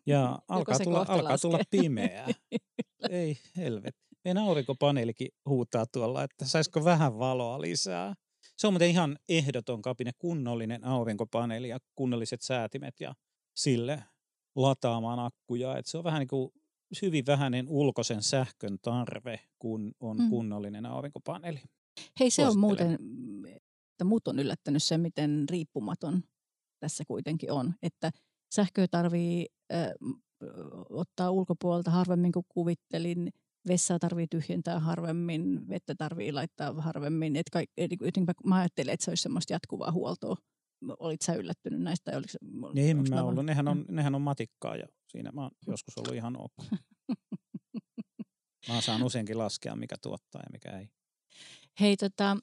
ja alkaa tulla, alkaa tulla pimeää. Ei helvet. Meidän aurinkopaneelikin huutaa tuolla, että saisiko vähän valoa lisää. Se on muuten ihan ehdoton kapine, kunnollinen aurinkopaneeli ja kunnolliset säätimet ja sille lataamaan akkuja. Et se on vähän niin kuin hyvin vähäinen ulkoisen sähkön tarve, kun on mm. kunnollinen aurinkopaneeli. Hei, se on muuten, että muut on yllättänyt se, miten riippumaton tässä kuitenkin on. Että sähköä tarvii äh, ottaa ulkopuolelta harvemmin kuin kuvittelin, vessaa tarvii tyhjentää harvemmin, vettä tarvii laittaa harvemmin. Et kaik, et, et, mä ajattelin, että se olisi semmoista jatkuvaa huoltoa. Olit sä yllättynyt näistä? Oliko, niin, mä ollut. Nehän on, nehän on matikkaa ja siinä mä oon joskus ollut ihan ok. mä saan useinkin laskea, mikä tuottaa ja mikä ei. Hei, tota,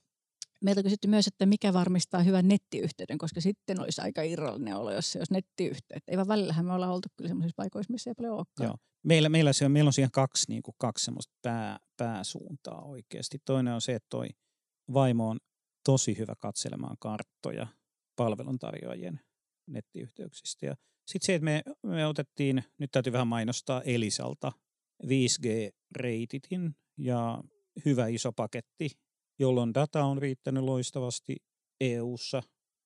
meiltä kysytty myös, että mikä varmistaa hyvän nettiyhteyden, koska sitten olisi aika irrallinen olo, jos se olisi nettiyhteyttä. Ei vaan välillähän me ollaan oltu kyllä sellaisissa paikoissa, missä ei paljon olekaan. Joo. Meillä, meillä, se on, meillä on siihen kaksi, niin kuin kaksi semmoista pää, pääsuuntaa oikeasti. Toinen on se, että toi vaimo on tosi hyvä katselemaan karttoja palveluntarjoajien nettiyhteyksistä. Ja sitten se, että me, me otettiin, nyt täytyy vähän mainostaa Elisalta 5G-reititin ja hyvä iso paketti, jolloin data on riittänyt loistavasti EU:ssa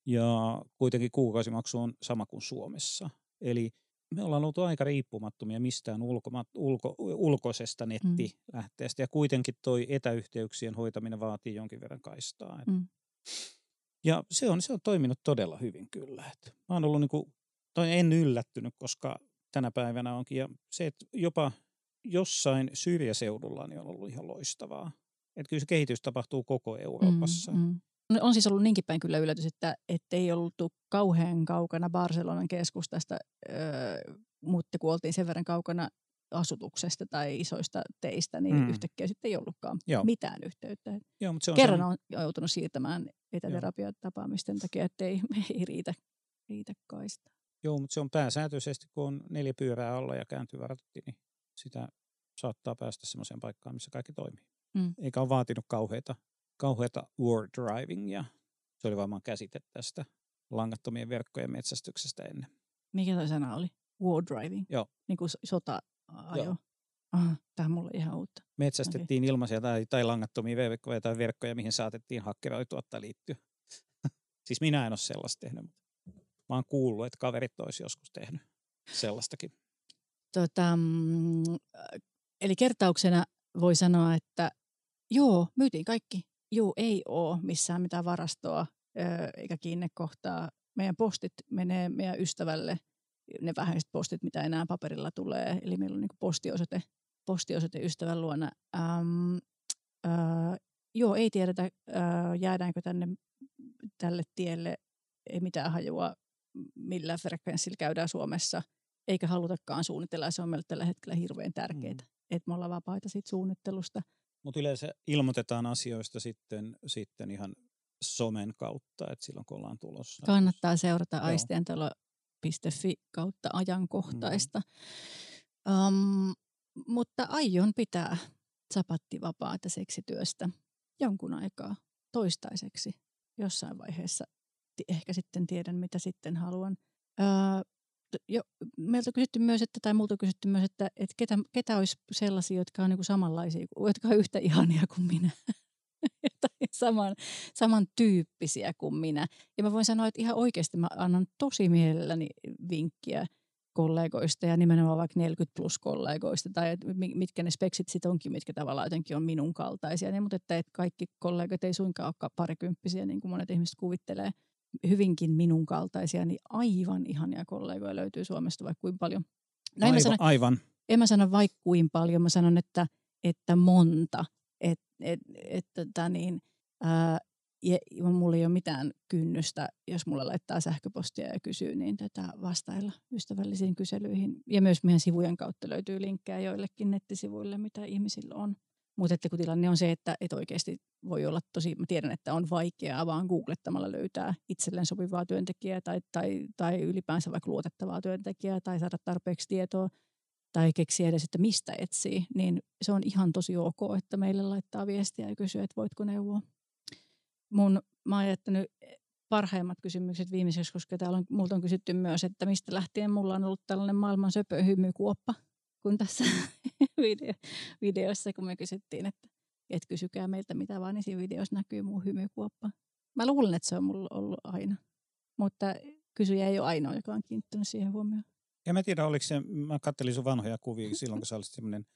ja kuitenkin kuukausimaksu on sama kuin Suomessa. Eli me ollaan oltu aika riippumattomia mistään ulko, ulko, ulkoisesta mm. nettilähteestä ja kuitenkin toi etäyhteyksien hoitaminen vaatii jonkin verran kaistaa. Mm. Ja se on, se on toiminut todella hyvin kyllä. Et mä oon ollut niin kuin, en yllättynyt, koska tänä päivänä onkin. Ja se, että jopa jossain syrjäseudulla niin on ollut ihan loistavaa. Että kyllä se kehitys tapahtuu koko Euroopassa. Mm, mm. On siis ollut niinkin päin kyllä yllätys, että ei ollut kauhean kaukana Barcelonan keskustasta, öö, mutta kun oltiin sen verran kaukana asutuksesta tai isoista teistä, niin mm. yhtäkkiä sitten ei ollutkaan Joo. mitään yhteyttä. Joo, mutta se on Kerran sen... on joutunut siirtämään etäterapiatapaamisten takia, että ei, ei riitä, riitä kaista. Joo, mutta se on pääsääntöisesti, kun on neljä pyörää alla ja kääntyy vartti, niin sitä saattaa päästä semmoiseen paikkaan, missä kaikki toimii. Mm. Eikä ole vaatinut kauheita, kauheita war drivingia. Se oli varmaan käsite tästä langattomien verkkojen metsästyksestä ennen. Mikä toi sana oli? War driving? Joo. Niin kuin sota-ajo? Joo. Aha, tämä on mulle ihan uutta. Metsästettiin okay. ilmaisia tai, tai langattomia verkkoja tai verkkoja, mihin saatettiin hakkeroitua tai liittyä. Siis minä en ole sellaista tehnyt, mutta mä oon kuullut, että kaverit olisi joskus tehnyt sellaistakin. Tota, mm, eli kertauksena voi sanoa, että joo, myytiin kaikki. Joo, ei ole missään mitään varastoa eikä kiinnekohtaa. Meidän postit menee meidän ystävälle, ne vähäiset postit, mitä enää paperilla tulee. Eli meillä on niin postiosoite, postiosoite ystävän luona. Ähm, äh, joo, ei tiedetä, äh, jäädäänkö tänne tälle tielle. Ei mitään hajua, millä frekvenssillä käydään Suomessa. Eikä halutakaan suunnitella. Se on meille tällä hetkellä hirveän tärkeää, mm. että me ollaan vapaita siitä suunnittelusta. Mutta yleensä ilmoitetaan asioista sitten, sitten ihan somen kautta, että silloin kun ollaan tulossa. Kannattaa seurata aistientalo.fi kautta ajankohtaista. Mm. Um, mutta aion pitää sapattivapaata seksityöstä jonkun aikaa toistaiseksi. Jossain vaiheessa ehkä sitten tiedän, mitä sitten haluan. Öö, jo, meiltä kysytty myös, että, tai multa kysytty myös, että, että ketä, ketä olisi sellaisia, jotka on niin kuin samanlaisia, jotka on yhtä ihania kuin minä. tai saman, samantyyppisiä kuin minä. Ja mä voin sanoa, että ihan oikeasti mä annan tosi mielelläni vinkkiä kollegoista ja nimenomaan vaikka 40 plus kollegoista tai mitkä ne speksit sitten onkin, mitkä tavallaan jotenkin on minun kaltaisia. Niin, mutta että, että kaikki kollegat ei suinkaan ole parikymppisiä niin kuin monet ihmiset kuvittelee hyvinkin minun kaltaisia, niin aivan ihania kollegoja löytyy Suomesta vaikka kuin paljon. No, aivan, sano, aivan. En mä sano vaikka kuin paljon, mä sanon, että, että monta. Et, et, et, tota niin, ää, ja, mulla ei ole mitään kynnystä, jos mulla laittaa sähköpostia ja kysyy, niin tätä vastailla ystävällisiin kyselyihin. Ja myös meidän sivujen kautta löytyy linkkejä joillekin nettisivuille, mitä ihmisillä on. Mutta kun tilanne on se, että, että oikeasti voi olla tosi, mä tiedän, että on vaikeaa vaan googlettamalla löytää itselleen sopivaa työntekijää tai, tai, tai ylipäänsä vaikka luotettavaa työntekijää tai saada tarpeeksi tietoa tai keksiä edes, että mistä etsii, niin se on ihan tosi ok, että meille laittaa viestiä ja kysyy, että voitko neuvoa. Mun, mä oon jättänyt parhaimmat kysymykset viimeiseksi, koska täällä on, multa on kysytty myös, että mistä lähtien mulla on ollut tällainen maailman söpöhymykuoppa kun tässä video, videossa, kun me kysyttiin, että et kysykää meiltä mitä vaan, niin siinä videossa näkyy muu hymykuoppa. Mä luulen, että se on mulla ollut aina, mutta kysyjä ei ole ainoa, joka on kiinnittänyt siihen huomioon. Ja mä tiedä, oliko se, mä kattelin sun vanhoja kuvia silloin, kun sä olisit semmoinen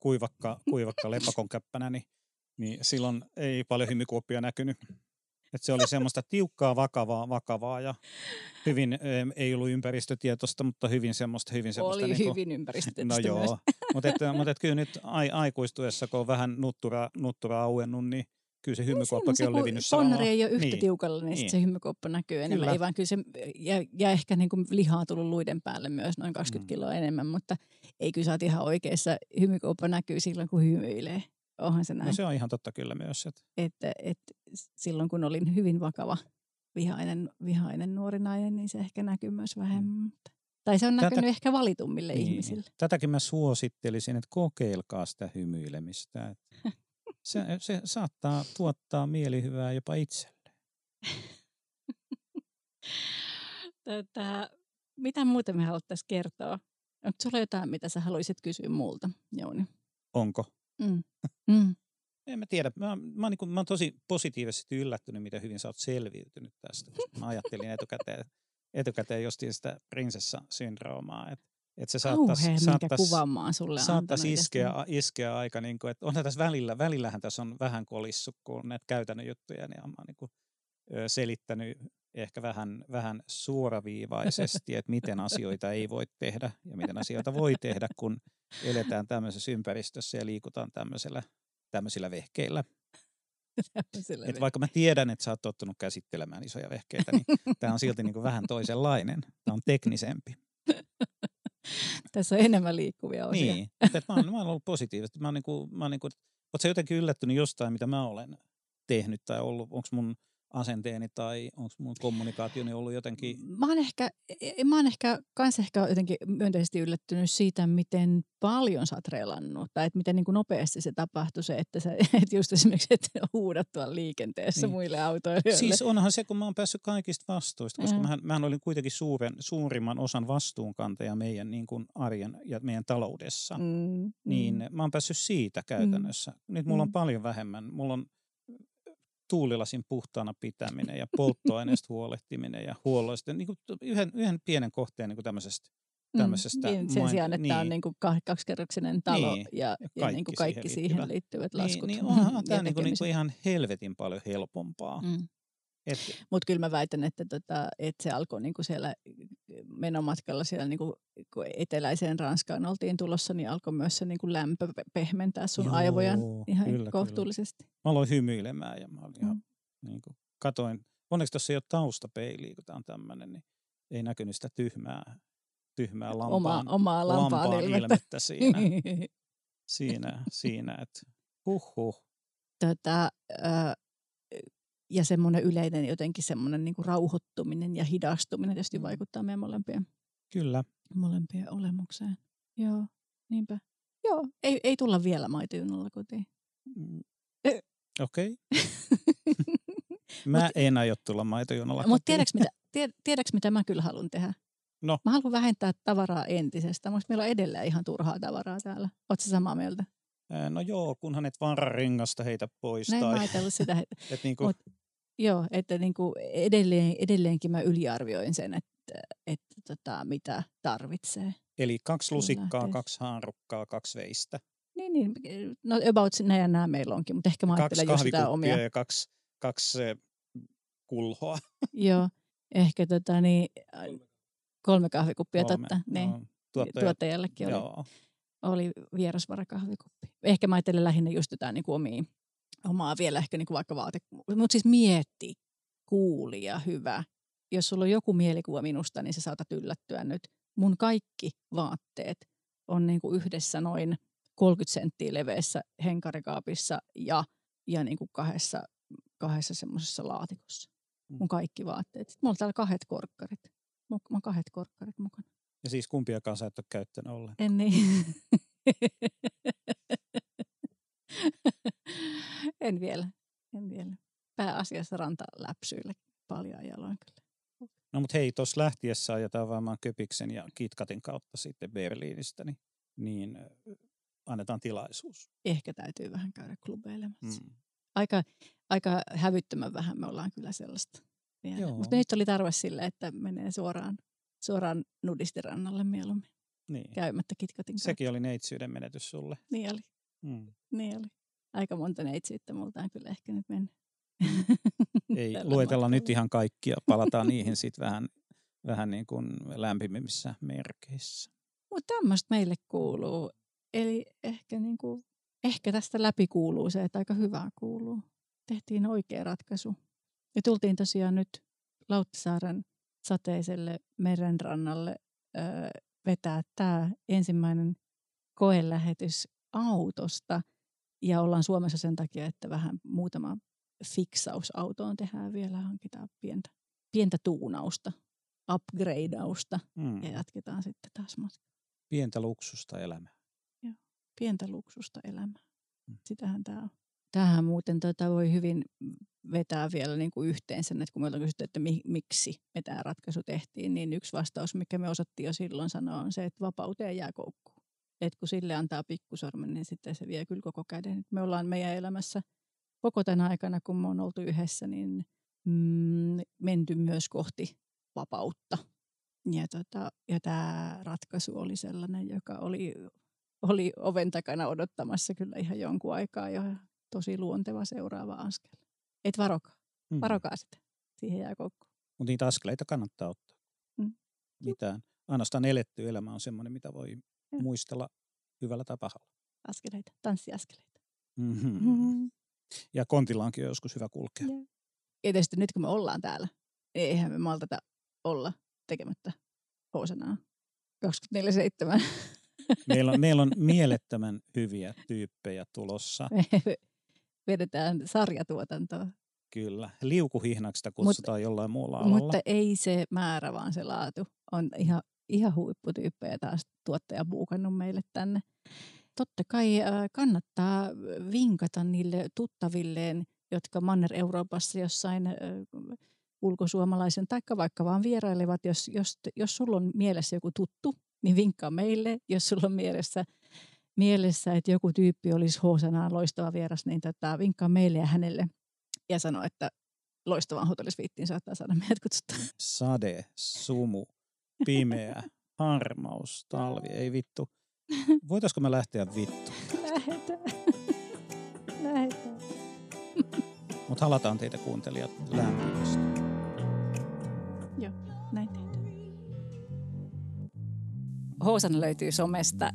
kuivakka, kuivakka lepakon käppänä, niin, niin silloin ei paljon hymykuoppia näkynyt. Että se oli semmoista tiukkaa, vakavaa, vakavaa ja hyvin, ei ollut ympäristötietoista, mutta hyvin semmoista, hyvin semmoista. Oli niin kuin, hyvin ympäristötietoista No joo, mutta, että, mutta että kyllä nyt ai, aikuistuessa, kun on vähän nuttura, nuttura auennut, niin kyllä se niin hymykuoppakin on levinnyt Ponnari ei ole yhtä niin. tiukalla, niin, niin. se hymykuoppa näkyy enemmän. Kyllä. Ei vaan kyllä se, ja, ja ehkä niin kuin lihaa tullut luiden päälle myös noin 20 mm. kiloa enemmän, mutta ei kyllä sä oot ihan oikeassa. Hymykuoppa näkyy silloin, kun hymyilee. Onhan se no näin. No se on ihan totta kyllä myös. Että... Että, että silloin kun olin hyvin vakava vihainen, vihainen nuori nainen, niin se ehkä näkyy myös vähemmän. Mm. Tai se on näkynyt Tätä, ehkä valitummille niin, ihmisille. Tätäkin mä suosittelisin, että kokeilkaa sitä hymyilemistä. se, se saattaa tuottaa mielihyvää jopa itselle. Tätä, mitä muuta me haluttaisiin kertoa? Onko sulla jotain, mitä sä haluaisit kysyä multa, Jouni? Onko? Mm. Mm. En mä tiedä. Mä, mä, niin kuin, mä oon tosi positiivisesti yllättynyt, miten hyvin sä oot selviytynyt tästä. Mä ajattelin etukäteen, etukäteen justiin sitä prinsessa-syndroomaa. Että et se saattaisi, saattaisi, kuvaamaan sulle saattaisi iskeä, iskeä aika, niin kuin, että onhan tässä välillä, välillähän tässä on vähän kolissut, kun näitä käytännön juttuja, niin mä niin kuin, selittänyt ehkä vähän, vähän suoraviivaisesti, että miten asioita ei voi tehdä ja miten asioita voi tehdä, kun eletään tämmöisessä ympäristössä ja liikutaan tämmöisellä, tämmöisillä vehkeillä. Et vaikka mä tiedän, että sä oot tottunut käsittelemään isoja vehkeitä, niin tämä on silti niin kuin vähän toisenlainen. Tämä on teknisempi. Tässä on enemmän liikkuvia osia. Niin, mä, oon, mä oon ollut positiivisesti. Mä oon, niin kuin, mä oon niin kuin, oot sä jotenkin yllättynyt jostain, mitä mä olen tehnyt tai ollut, onko mun asenteeni tai onko mun kommunikaationi ollut jotenkin? Mä oon ehkä, e, e, mä oon ehkä kans ehkä jotenkin myönteisesti yllättynyt siitä, miten paljon sä oot relannut. Tai että miten niin kuin nopeasti se tapahtui se, että sä et just esimerkiksi et huudat tuolla liikenteessä niin. muille autoilijoille. Siis onhan se, kun mä oon päässyt kaikista vastuista, koska mm. mähän, mähän olin kuitenkin suuren, suurimman osan vastuunkantaja meidän niin kuin arjen ja meidän taloudessa. Mm. Niin mm. mä oon päässyt siitä käytännössä. Mm. Nyt mulla on mm. paljon vähemmän. Mulla on tuulilasin puhtaana pitäminen ja polttoaineesta huolehtiminen ja huolloista. Niin kuin yhden, yhden pienen kohteen niin kuin tämmöisestä tämmöisestä. Mm, niin, sen sijaan, että niin. tämä on niin kuin kaksikerroksinen talo niin. ja, ja, kaikki, niin kuin kaikki siihen, siihen liittyvät laskut. Niin, niin onhan tämä niin kuin, niin kuin ihan helvetin paljon helpompaa. Mm. Mutta kyllä mä väitän, että, tota, että se alkoi niinku siellä menomatkalla siellä niinku, kun eteläiseen Ranskaan oltiin tulossa, niin alkoi myös se niinku lämpö pehmentää sun Joo, aivoja ihan kyllä, kohtuullisesti. Kyllä. Mä aloin hymyilemään ja mä olin ihan, mm. niinku, katoin, onneksi tuossa ei ole taustapeiliä, kun tämä on tämmöinen, niin ei näkynyt sitä tyhmää, tyhmää lampaan, Oma, omaa lampaan, lampaan ilmettä. ilmettä siinä. siinä, siinä että huh. Tota, äh, ja semmoinen yleinen jotenkin semmoinen niin kuin rauhoittuminen ja hidastuminen tietysti mm. vaikuttaa meidän molempien, Kyllä. molempien olemukseen. Joo, niinpä. Joo, ei, ei tulla vielä maitojunalla kotiin. Mm. Okei. Okay. mä Mut, en aio tulla maitojunalla kotiin. Mutta tiedätkö mitä, tied, tiedätkö mitä mä kyllä haluan tehdä? No. Mä haluan vähentää tavaraa entisestä. Mutta meillä on edelleen ihan turhaa tavaraa täällä. Oletko samaa mieltä? No joo, kunhan et ringasta heitä pois. Näin tai... mä ajatellut sitä. et niinku... Mut, joo, että niinku edelleen, edelleenkin mä yliarvioin sen, että, että tota, mitä tarvitsee. Eli kaksi lusikkaa, kaksi haarukkaa, kaksi veistä. Niin, niin. No about nämä ja nämä meillä onkin, mutta ehkä mä ajattelen just sitä omia. ja kaksi, kaksi kulhoa. joo, ehkä tota niin, kolme kahvikuppia, kolme, totta. Niin. No, tuottaja, tuottajallekin oli. Joo oli vierasvarakahvikuppi. Ehkä mä ajattelen lähinnä just jotain niin kuin omia, omaa vielä ehkä niin kuin vaikka vaate. Mutta siis mietti, kuuli ja hyvä. Jos sulla on joku mielikuva minusta, niin sä saatat yllättyä nyt. Mun kaikki vaatteet on niin kuin yhdessä noin 30 senttiä leveässä henkarikaapissa ja, ja niin kuin kahdessa, kahdessa semmoisessa laatikossa. Mm. Mun kaikki vaatteet. Mulla on täällä kahdet korkkarit. Mulla on kahdet korkkarit mukana. Ja siis kumpiakaan sä et ole käyttänyt ollenkaan. En niin. en vielä. En vielä. Pääasiassa rantaläpsyillä paljon jaloin kyllä. No mutta hei, tuossa lähtiessä ajetaan varmaan Köpiksen ja Kitkatin kautta sitten Berliinistä, niin, niin annetaan tilaisuus. Ehkä täytyy vähän käydä klubeilemassa. Mm. Aika, aika hävyttömän vähän me ollaan kyllä sellaista. Mutta nyt oli tarve sille, että menee suoraan suoraan nudistirannalle mieluummin. Niin. Käymättä kitkatin kautta. Sekin oli neitsyyden menetys sulle. Niin oli. Mm. Niin oli. Aika monta neitsyyttä multa on kyllä ehkä nyt mennyt. Ei luetella nyt ihan kaikkia. Palataan niihin sitten vähän, vähän niin kuin lämpimimmissä merkeissä. Mutta tämmöistä meille kuuluu. Eli ehkä, niin kuin, ehkä tästä läpi kuuluu se, että aika hyvää kuuluu. Tehtiin oikea ratkaisu. Ja tultiin tosiaan nyt Lauttasaaren sateiselle merenrannalle ö, vetää tämä ensimmäinen koelähetys autosta. Ja ollaan Suomessa sen takia, että vähän muutama fiksaus autoon tehdään vielä, hankitaan pientä, pientä tuunausta, upgradeausta mm. ja jatketaan sitten taas matkaa. Pientä luksusta elämää. Joo, pientä luksusta elämää. Mm. Sitähän tämä on. Tähän muuten tota voi hyvin vetää vielä niin kuin yhteen sen, että kun me ollaan kysytty, että mi, miksi me tämä ratkaisu tehtiin, niin yksi vastaus, mikä me osattiin jo silloin sanoa, on se, että vapauteen jää koukkuun. Että kun sille antaa pikkusormen, niin sitten se vie kyllä koko käden. Me ollaan meidän elämässä koko tänä aikana, kun me on oltu yhdessä, niin mm, menty myös kohti vapautta. Ja, tota, ja tämä ratkaisu oli sellainen, joka oli, oli oven takana odottamassa kyllä ihan jonkun aikaa ja tosi luonteva seuraava askel. Et varokaa. Mm. Varokaa sitä. Siihen jää koukku. Mutta niitä askeleita kannattaa ottaa. Mm. Mitään. Ainoastaan eletty elämä on sellainen, mitä voi ja. muistella hyvällä tai pahalla. Askeleita, tanssiaskeleita. Mm-hmm. Mm-hmm. Ja kontillaankin on joskus hyvä kulkea. Ja. ja tietysti nyt kun me ollaan täällä, niin eihän me maltata olla tekemättä housenaa 24-7. Meillä on, meillä on mielettömän hyviä tyyppejä tulossa. Vedetään sarjatuotantoa. Kyllä. Liukuhihnaksi sitä kutsutaan Mut, jollain muulla alalla. Mutta ei se määrä, vaan se laatu. On ihan, ihan huipputyyppejä taas tuottaja buukannut meille tänne. Totta kai äh, kannattaa vinkata niille tuttavilleen, jotka Manner-Euroopassa jossain äh, ulkosuomalaisen, taikka vaikka vaan vierailevat, jos, jos, jos sulla on mielessä joku tuttu, niin vinkkaa meille. Jos sulla on mielessä mielessä, että joku tyyppi olisi Hoosanaan loistava vieras, niin tota, vinkkaa meille ja hänelle ja sanoa, että loistavaan hotellisviittiin saattaa saada meidät kutsuttua. Sade, sumu, pimeä, harmaus, talvi, ei vittu. Voitaisko me lähteä vittu? Lähetään. Lähetään. Mutta halataan teitä kuuntelijat lämpimästi. Joo, näin tehdään. Housan löytyy somesta,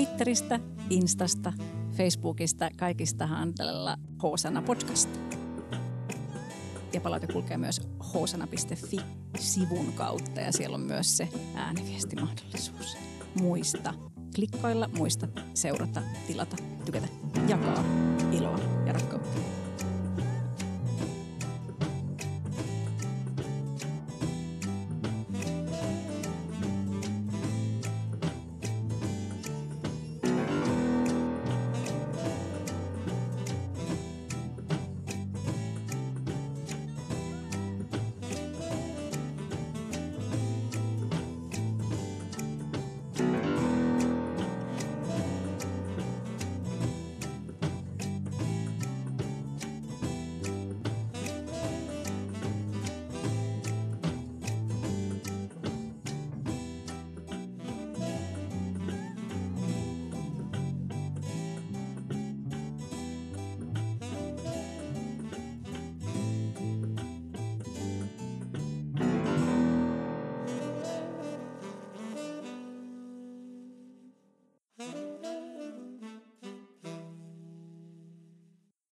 Twitteristä, Instasta, Facebookista, kaikista handlella Housana podcast. Ja palaute kulkee myös housana.fi-sivun kautta ja siellä on myös se ääniviestimahdollisuus. Muista klikkailla, muista seurata, tilata, tykätä, jakaa iloa ja rakkautta.